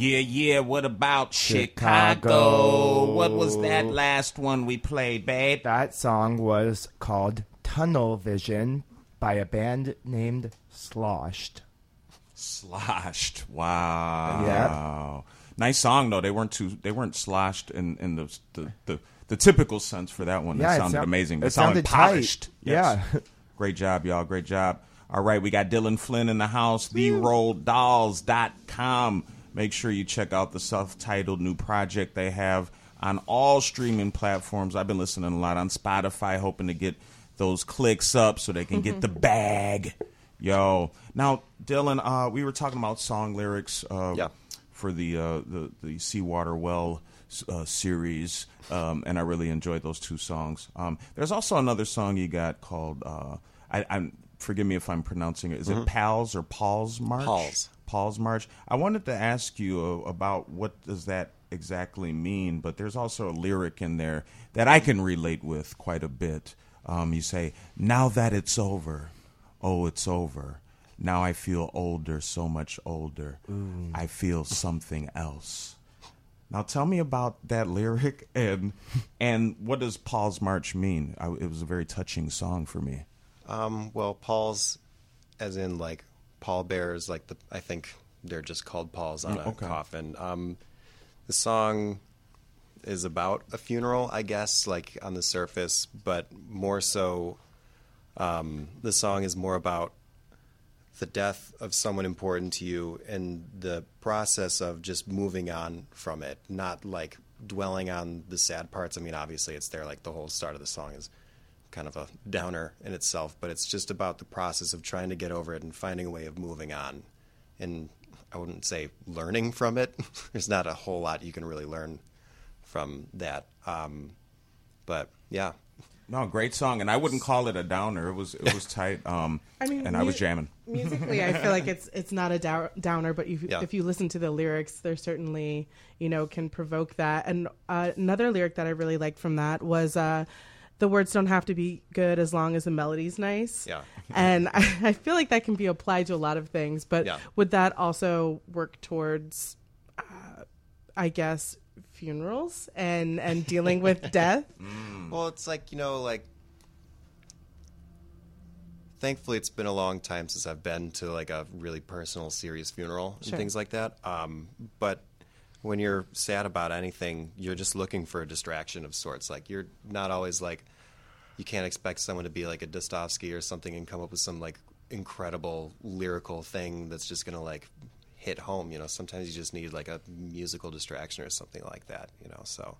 Yeah, yeah. What about Chicago. Chicago? What was that last one we played, babe? That song was called Tunnel Vision by a band named Sloshed. Sloshed. Wow. Yeah. Nice song though. They weren't too. They weren't sloshed in in the the the, the typical sense for that one. Yeah, it it sounded sound- amazing. it It sounded sounded polished. Yeah. Great job, y'all. Great job. All right, we got Dylan Flynn in the house. TheRoaldDahls.com. Make sure you check out the self-titled new project they have on all streaming platforms. I've been listening a lot on Spotify, hoping to get those clicks up so they can get the bag. Yo, now Dylan, uh, we were talking about song lyrics. Uh, Yeah. for the uh, the the Seawater Well uh, series, um, and I really enjoyed those two songs. Um, there's also another song you got called uh, I, I'm forgive me if I'm pronouncing it. Is it Pals or Paul's March? Paul's. Paul's March. I wanted to ask you uh, about what does that exactly mean, but there's also a lyric in there that I can relate with quite a bit. Um, you say, "Now that it's over, oh, it's over." Now I feel older, so much older. I feel something else. Now tell me about that lyric and and what does Paul's March mean? I, it was a very touching song for me. Um, well, Paul's, as in like Paul Bears, like the I think they're just called palls on Mm, a coffin. Um, the song is about a funeral, I guess, like on the surface, but more so, um, the song is more about the death of someone important to you and the process of just moving on from it, not like dwelling on the sad parts. I mean, obviously, it's there, like the whole start of the song is kind of a downer in itself, but it's just about the process of trying to get over it and finding a way of moving on. And I wouldn't say learning from it. There's not a whole lot you can really learn from that. Um, but yeah, No, great song, and I wouldn't call it a downer. It was it was tight. Um, I mean, and I was jamming. musically i feel like it's it's not a dow- downer but if, Yeah. if you listen to the lyrics they're certainly you know can provoke that and uh, another lyric that i really liked from that was uh the words don't have to be good as long as the melody's nice Yeah. and I, I feel like that can be applied to a lot of things but Yeah. would that also work towards uh, i guess funerals and and dealing with death Well, it's like you know, like thankfully it's been a long time since I've been to like a really personal, serious funeral and things like that. Um, but when you're sad about anything, you're just looking for a distraction of sorts. Like you're not always like you can't expect someone to be like a Dostoevsky or something and come up with some like incredible lyrical thing that's just gonna like hit home. You know, sometimes you just need like a musical distraction or something like that. You know, so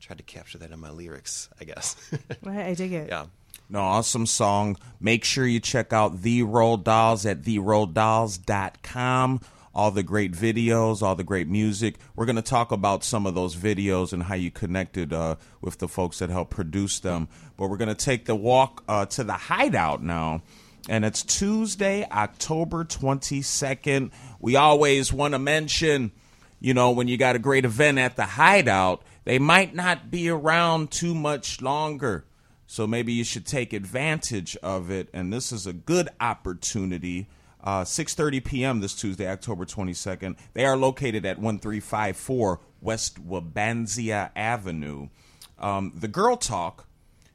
tried to capture that in my lyrics, I guess. I, I dig it yeah. No, awesome song. Make sure you check out The Roald Dahls at TheRoaldDahls.com. All the great videos, all the great music. We're going to talk about some of those videos and how you connected uh, with the folks that helped produce them. But we're going to take the walk uh, to the hideout now. And it's Tuesday, October 22nd. We always want to mention you know, when you got a great event at the hideout, they might not be around too much longer. So maybe you should take advantage of it. And this is a good opportunity. Uh, 6.30 p.m. this Tuesday, October 22nd. They are located at 1354 West Wabansia Avenue. Um, the Girl Talk,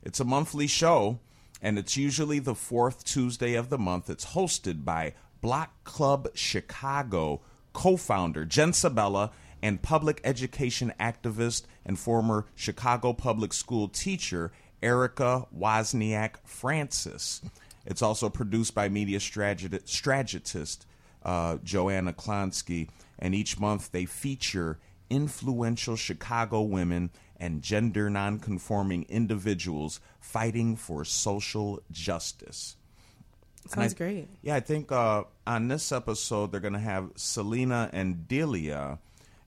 it's a monthly show, and it's usually the fourth Tuesday of the month. It's hosted by Block Club Chicago co-founder Jen Sabella and public education activist and former Chicago public school teacher Erica Wozniak Francis. It's also produced by media strate- strategist uh, Joanna Klonsky, and each month they feature influential Chicago women and gender nonconforming individuals fighting for social justice. sounds I- great Yeah, I think uh, on this episode they're going to have Celina and Delia,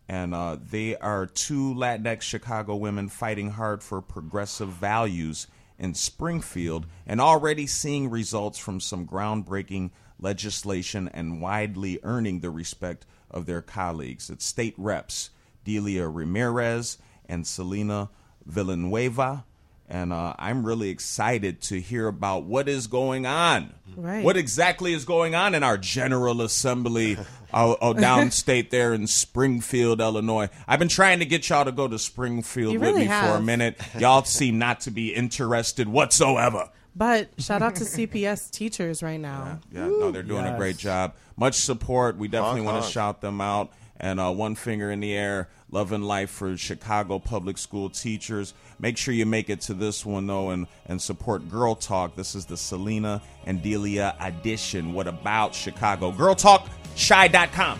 and uh, they are two Latinx Chicago women fighting hard for progressive values in Springfield and already seeing results from some groundbreaking legislation and widely earning the respect of their colleagues. It's state reps Delia Ramirez and Celina Villanueva And uh, I'm really excited to hear about what is going on. Right. What exactly is going on in our General Assembly uh, uh, downstate there in Springfield, Illinois? I've been trying to get y'all to go to Springfield You with really me for a minute. Y'all seem not to be interested whatsoever. But shout out to CPS teachers right now. Yeah, no, they're doing a great job. Much support. We definitely Honk, want to honk. shout them out. And uh, one finger in the air, love and life for Chicago public school teachers. Make sure you make it to this one though, and and support Girl Talk. This is the Celina and Delia edition. What about Chicago? Girl Talk Chi.com.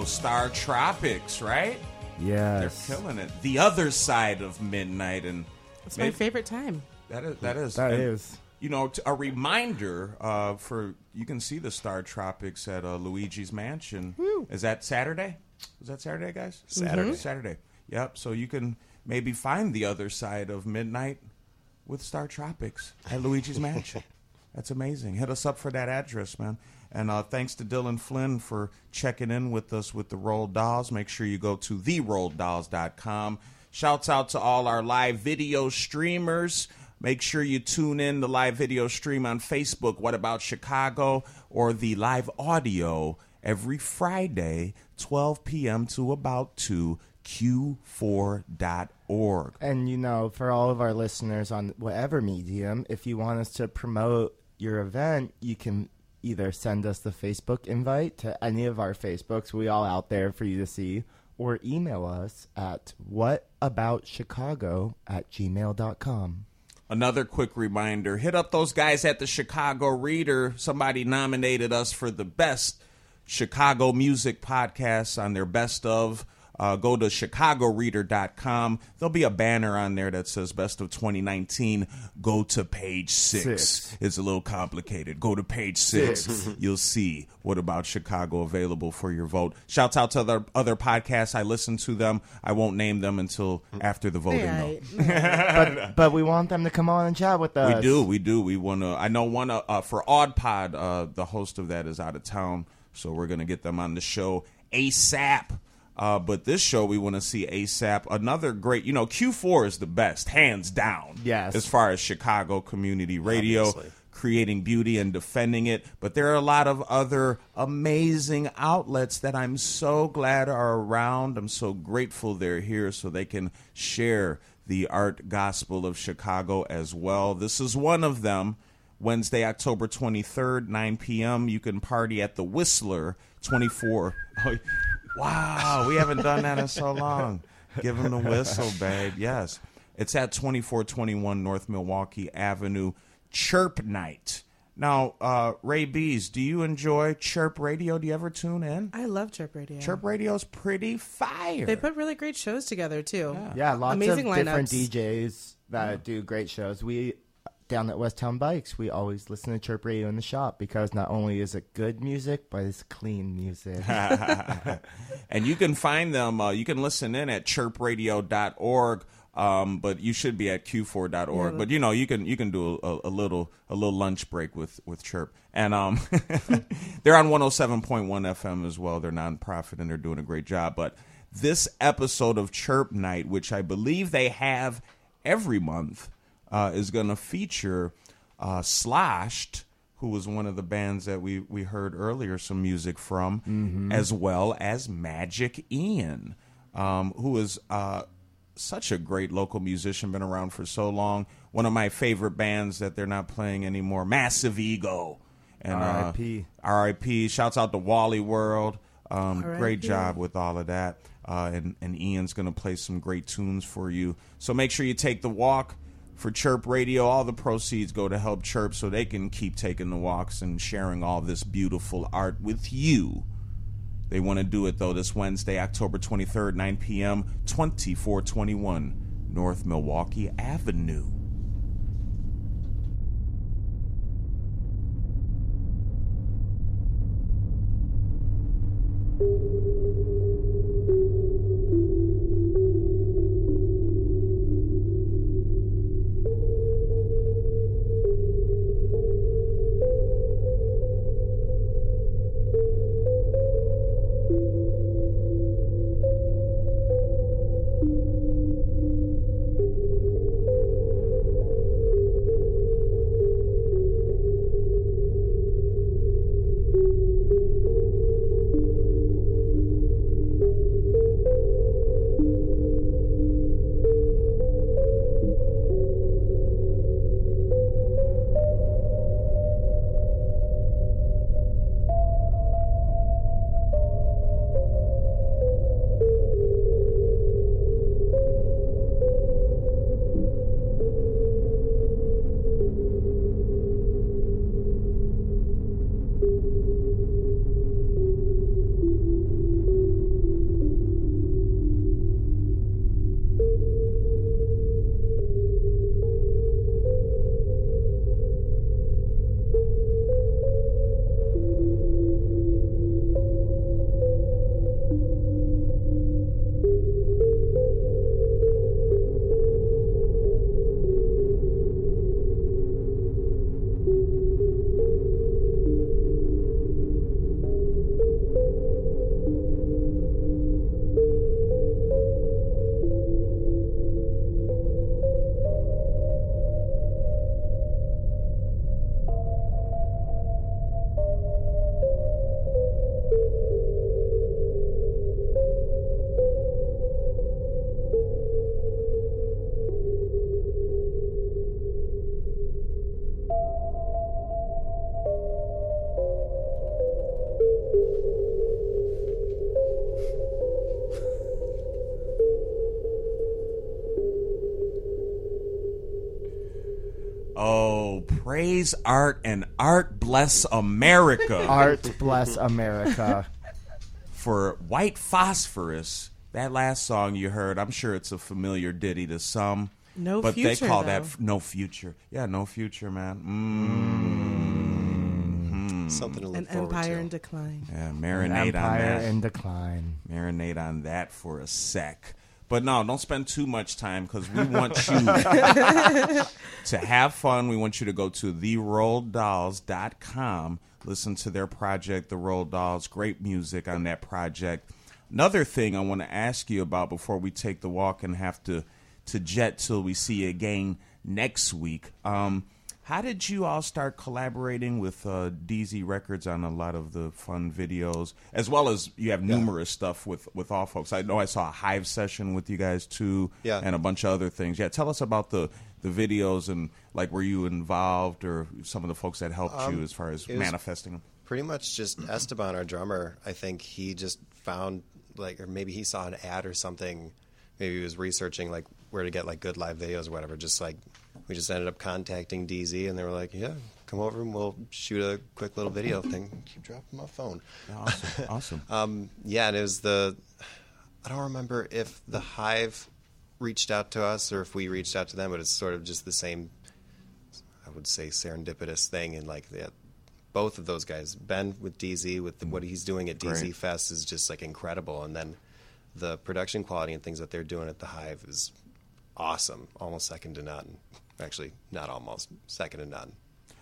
Yo, Star Tropics, right? Yes. They're killing it. The other side of midnight, and It's my maybe- favorite time. That is that is That and, is. You know, t- a reminder uh, for you can see the Star Tropics at uh, Luigi's Mansion. Is that Saturday? Is that Saturday, guys? Saturday. Saturday. Yep. So you can maybe find the other side of midnight with Star Tropics at Luigi's Mansion. That's amazing. Hit us up for that address, man. And uh, thanks to Dylan Flynn for checking in with us with the Roald Dahls. Make sure you go to theroalddahls.com. Shouts out to all our live video streamers. Make sure you tune in the live video stream on Facebook, What About Chicago, or the live audio every Friday, 12 p.m. to about 2, q4.org. And you know, for all of our listeners on whatever medium, if you want us to promote your event, you can either send us the Facebook invite to any of our Facebooks, we all out there for you to see, or email us at whataboutchicago at gmail.com. Another quick reminder hit up those guys at the Chicago Reader. Somebody nominated us for the best Chicago music podcast on their best of. Uh, go to chicagoreader.com. There'll be a banner on there that says best of 2019. Go to page six. Six. It's a little complicated. Go to page six. You'll see what about Chicago available for your vote. Shouts out to other other podcasts. I listen to them. I won't name them until after the voting. though. Yeah, But, but we want them to come on and chat with us. We do, we do. We want to. I know one uh, uh, for Odd Pod. Uh, the host of that is out of town, so we're gonna get them on the show ASAP. Uh, but this show, we want to see ASAP. Another great, you know, Q4 is the best, hands down. Yes. As far as Chicago community radio, Obviously. creating beauty and defending it. But there are a lot of other amazing outlets that I'm so glad are around. I'm so grateful they're here so they can share the art gospel of Chicago as well. This is one of them. Wednesday, October 23rd, 9 p.m. You can party at the Whistler 24. Oh, wow, we haven't done that in so long. Give him the whistle, babe. Yes. It's at 2421 North Milwaukee Avenue, Chirp Night. Now, uh, Ray Bees, do you enjoy Chirp Radio? Do you ever tune in? I love Chirp Radio. Chirp Radio's pretty fire. They put really great shows together too. Yeah, lots Amazing of different. DJs that do great shows. We down at West Town Bikes, we always listen to Chirp Radio in the shop because not only is it good music, but it's clean music. and you can find them. Uh, you can listen in at chirpradio.org. Um, but you should be at q4.org. but you know, you can you can do a, a little a little lunch break with with Chirp, and um, they're on 107.1 FM as well. They're nonprofit and they're doing a great job. But this episode of Chirp Night, which I believe they have every month, uh, is going to feature uh, Sloshed, who was one of the bands that we, we heard earlier some music from, as well as Magic Ian, um, who is uh, such a great local musician, been around for so long. One of my favorite bands that they're not playing anymore, Massive Ego. And, uh, R.I.P.. R.I.P. Shouts out to Wally World. Um, great job with all of that. Uh, and, and Ian's going to play some great tunes for you. So make sure you take the walk for Chirp Radio. All the proceeds go to help Chirp so they can keep taking the walks and sharing all this beautiful art with you. They want to do it, though, this Wednesday, October 23rd, 9 p.m., 2421 North Milwaukee Avenue. Praise art and art bless America. Art bless America. For White Phosphorus, that last song you heard, I'm sure it's a familiar ditty to some. No but future, they call that f- no future. Yeah, no future, man. Mm. Something to look An forward empire to. in decline. Yeah, An marinate on that. empire that. in decline. marinate on that for a sec. But no, don't spend too much time because we want you to have fun. We want you to go to theroalddahls.com, listen to their project, The Roald Dahls. Great music on that project. Another thing I want to ask you about before we take the walk and have to, to jet till we see you again next week. Um, how did you all start collaborating with uh, DZ Records on a lot of the fun videos, as well as you have numerous stuff with with all folks? I know I saw a Hive session with you guys too, Yeah. and a bunch of other things. Yeah, tell us about the the videos and like were you involved or some of the folks that helped you as far as Um, manifesting them? Pretty much just Esteban, our drummer. I think he just found like, or maybe he saw an ad or something. Maybe he was researching like where to get like good live videos or whatever. Just like we just ended up contacting DZ, and they were like, "Yeah, come over and we'll shoot a quick little video thing." Keep dropping my phone. Awesome, awesome. Um, yeah, and it was the. I don't remember if the Hive reached out to us or if we reached out to them, but it's sort of just the same. I would say serendipitous thing, and like that. Both of those guys, Ben with DZ, with the, what he's doing at DZ Great. Fest is just like incredible, and then the production quality and things that they're doing at the Hive is awesome, almost second to none. Actually, not almost second to none.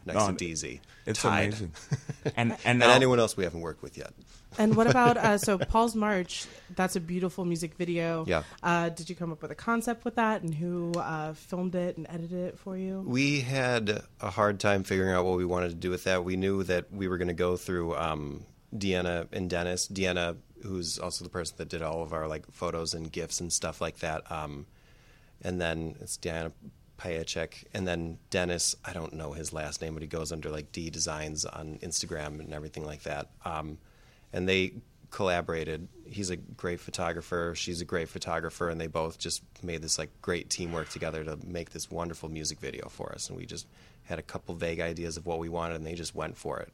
Next No, to DZ, It's Tied. amazing. And and and now, anyone else we haven't worked with yet. And what about uh, so Palls March? That's a beautiful music video. Yeah. Uh, did you come up with a concept with that, and who uh, filmed it and edited it for you? We had a hard time figuring out what we wanted to do with that. We knew that we were going to go through um, Deanna and Dennis. Deanna, who's also the person that did all of our like photos and gifts and stuff like that. Um, and then it's Deanna Payachek, and then Dennis. I don't know his last name, but he goes under like D Designs on Instagram and everything like that. Um, and they collaborated. He's a great photographer. She's a great photographer, and they both just made this like great teamwork together to make this wonderful music video for us. And we just had a couple vague ideas of what we wanted, and they just went for it.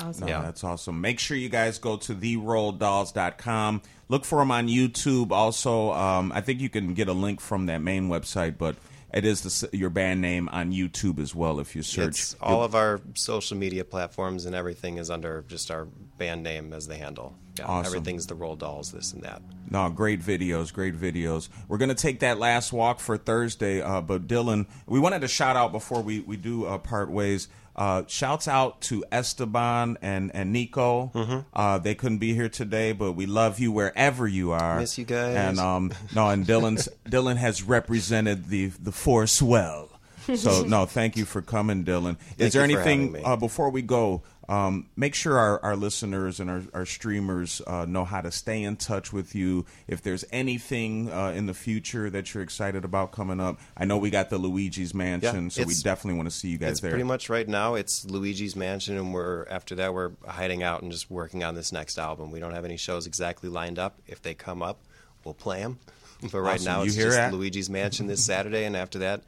Awesome. Yeah, that's awesome. Make sure you guys go to theroalddahls.com. Look for them on YouTube. Also, um, I think you can get a link from that main website, but it is the, your band name on YouTube as well if you search. It's all of our social media platforms and everything is under just our band name as the handle. Yeah, Awesome. Everything's the Roald Dahls, this and that. No, great videos, great videos. We're gonna take that last walk for Thursday, uh, but Dylan, we wanted to shout out before we we do uh, part ways. Uh, shouts out to Esteban and and Nico. Mm-hmm. Uh, they couldn't be here today, but we love you wherever you are. Miss you guys. And um, no, and Dylan's Dylan has represented the the force well. So no, thank you for coming, Dylan. Is Thank there anything uh, before we go? Um, make sure our, our listeners and our, our streamers uh, know how to stay in touch with you. If there's anything uh, in the future that you're excited about coming up, I know we got the Luigi's Mansion, so we definitely want to see you guys It's there. pretty much right now. It's Luigi's Mansion, and we're after that we're hiding out and just working on this next album. We don't have any shows exactly lined up. If they come up, we'll play them. But right Awesome. now it's just that? Luigi's Mansion this Saturday, and after that,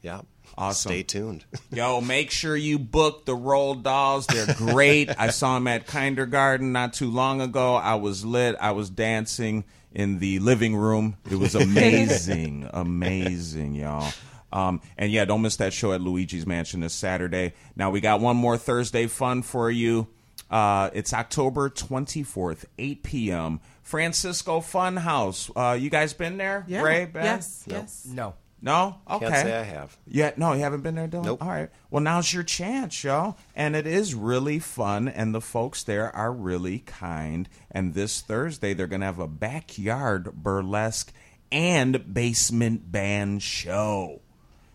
yeah, Awesome. Stay tuned. Yo, make sure you book the Roald Dahls. They're great. I saw them at Kindergarten not too long ago. I was lit. I was dancing in the living room. It was amazing, amazing, y'all. Um, and yeah, don't miss that show at Luigi's Mansion this Saturday. Now we got one more Thursday fun for you. Uh, it's October 24th, 8 p.m. Francisco Funhouse. Uh, you guys been there? Yeah. Ray, Ben? Yes. Yes. No. No? Okay. Can't say I have. Yeah, no, you haven't been there, Dylan? Nope. All right. Well, now's your chance, y'all. And it is really fun, and the folks there are really kind. And this Thursday, they're going to have a backyard burlesque and basement band show.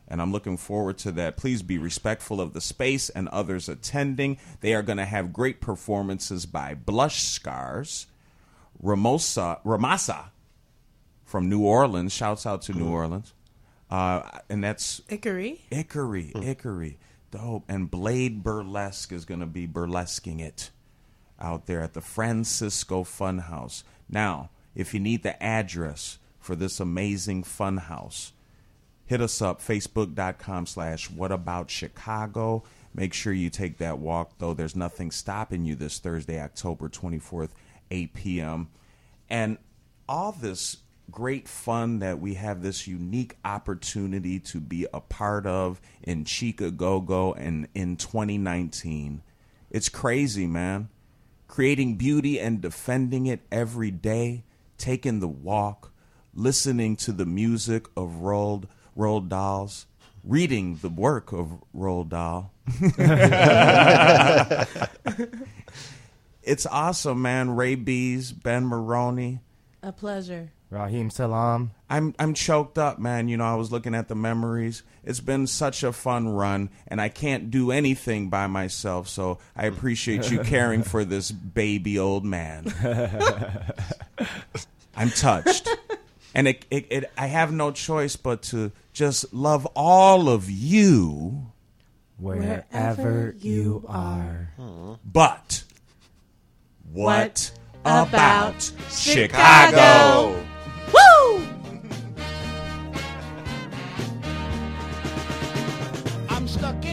And I'm looking forward to that. Please be respectful of the space and others attending. They are going to have great performances by Blush Scars, Ramosa, Ramasa from New Orleans. Shouts out to New Orleans. Uh, and that's Ickery. Ickery, Ickery, dope. And Blade Burlesque is going to be burlesquing it out there at the Francisco Funhouse. Now, if you need the address for this amazing funhouse, hit us up, facebook.com slash what about Chicago. Make sure you take that walk, though. There's nothing stopping you this Thursday, October 24th, 8 p.m. And all this great fun that we have this unique opportunity to be a part of in Chica Go Go and in 2019. It's crazy, man. Creating beauty and defending it every day, taking the walk, listening to the music of Roald, Roald Dahls, reading the work of Roald Dahl. it's awesome, man. Ray Bees, Ben Maroney. A pleasure. Raheem Salam. I'm I'm choked up, man. You know, I was looking at the memories. It's been such a fun run, and I can't do anything by myself. So I appreciate you caring for this baby old man. I'm touched, and it, it, it I have no choice but to just love all of you. Wherever you are. But what, What about, about Chicago? Woo! Stuck in.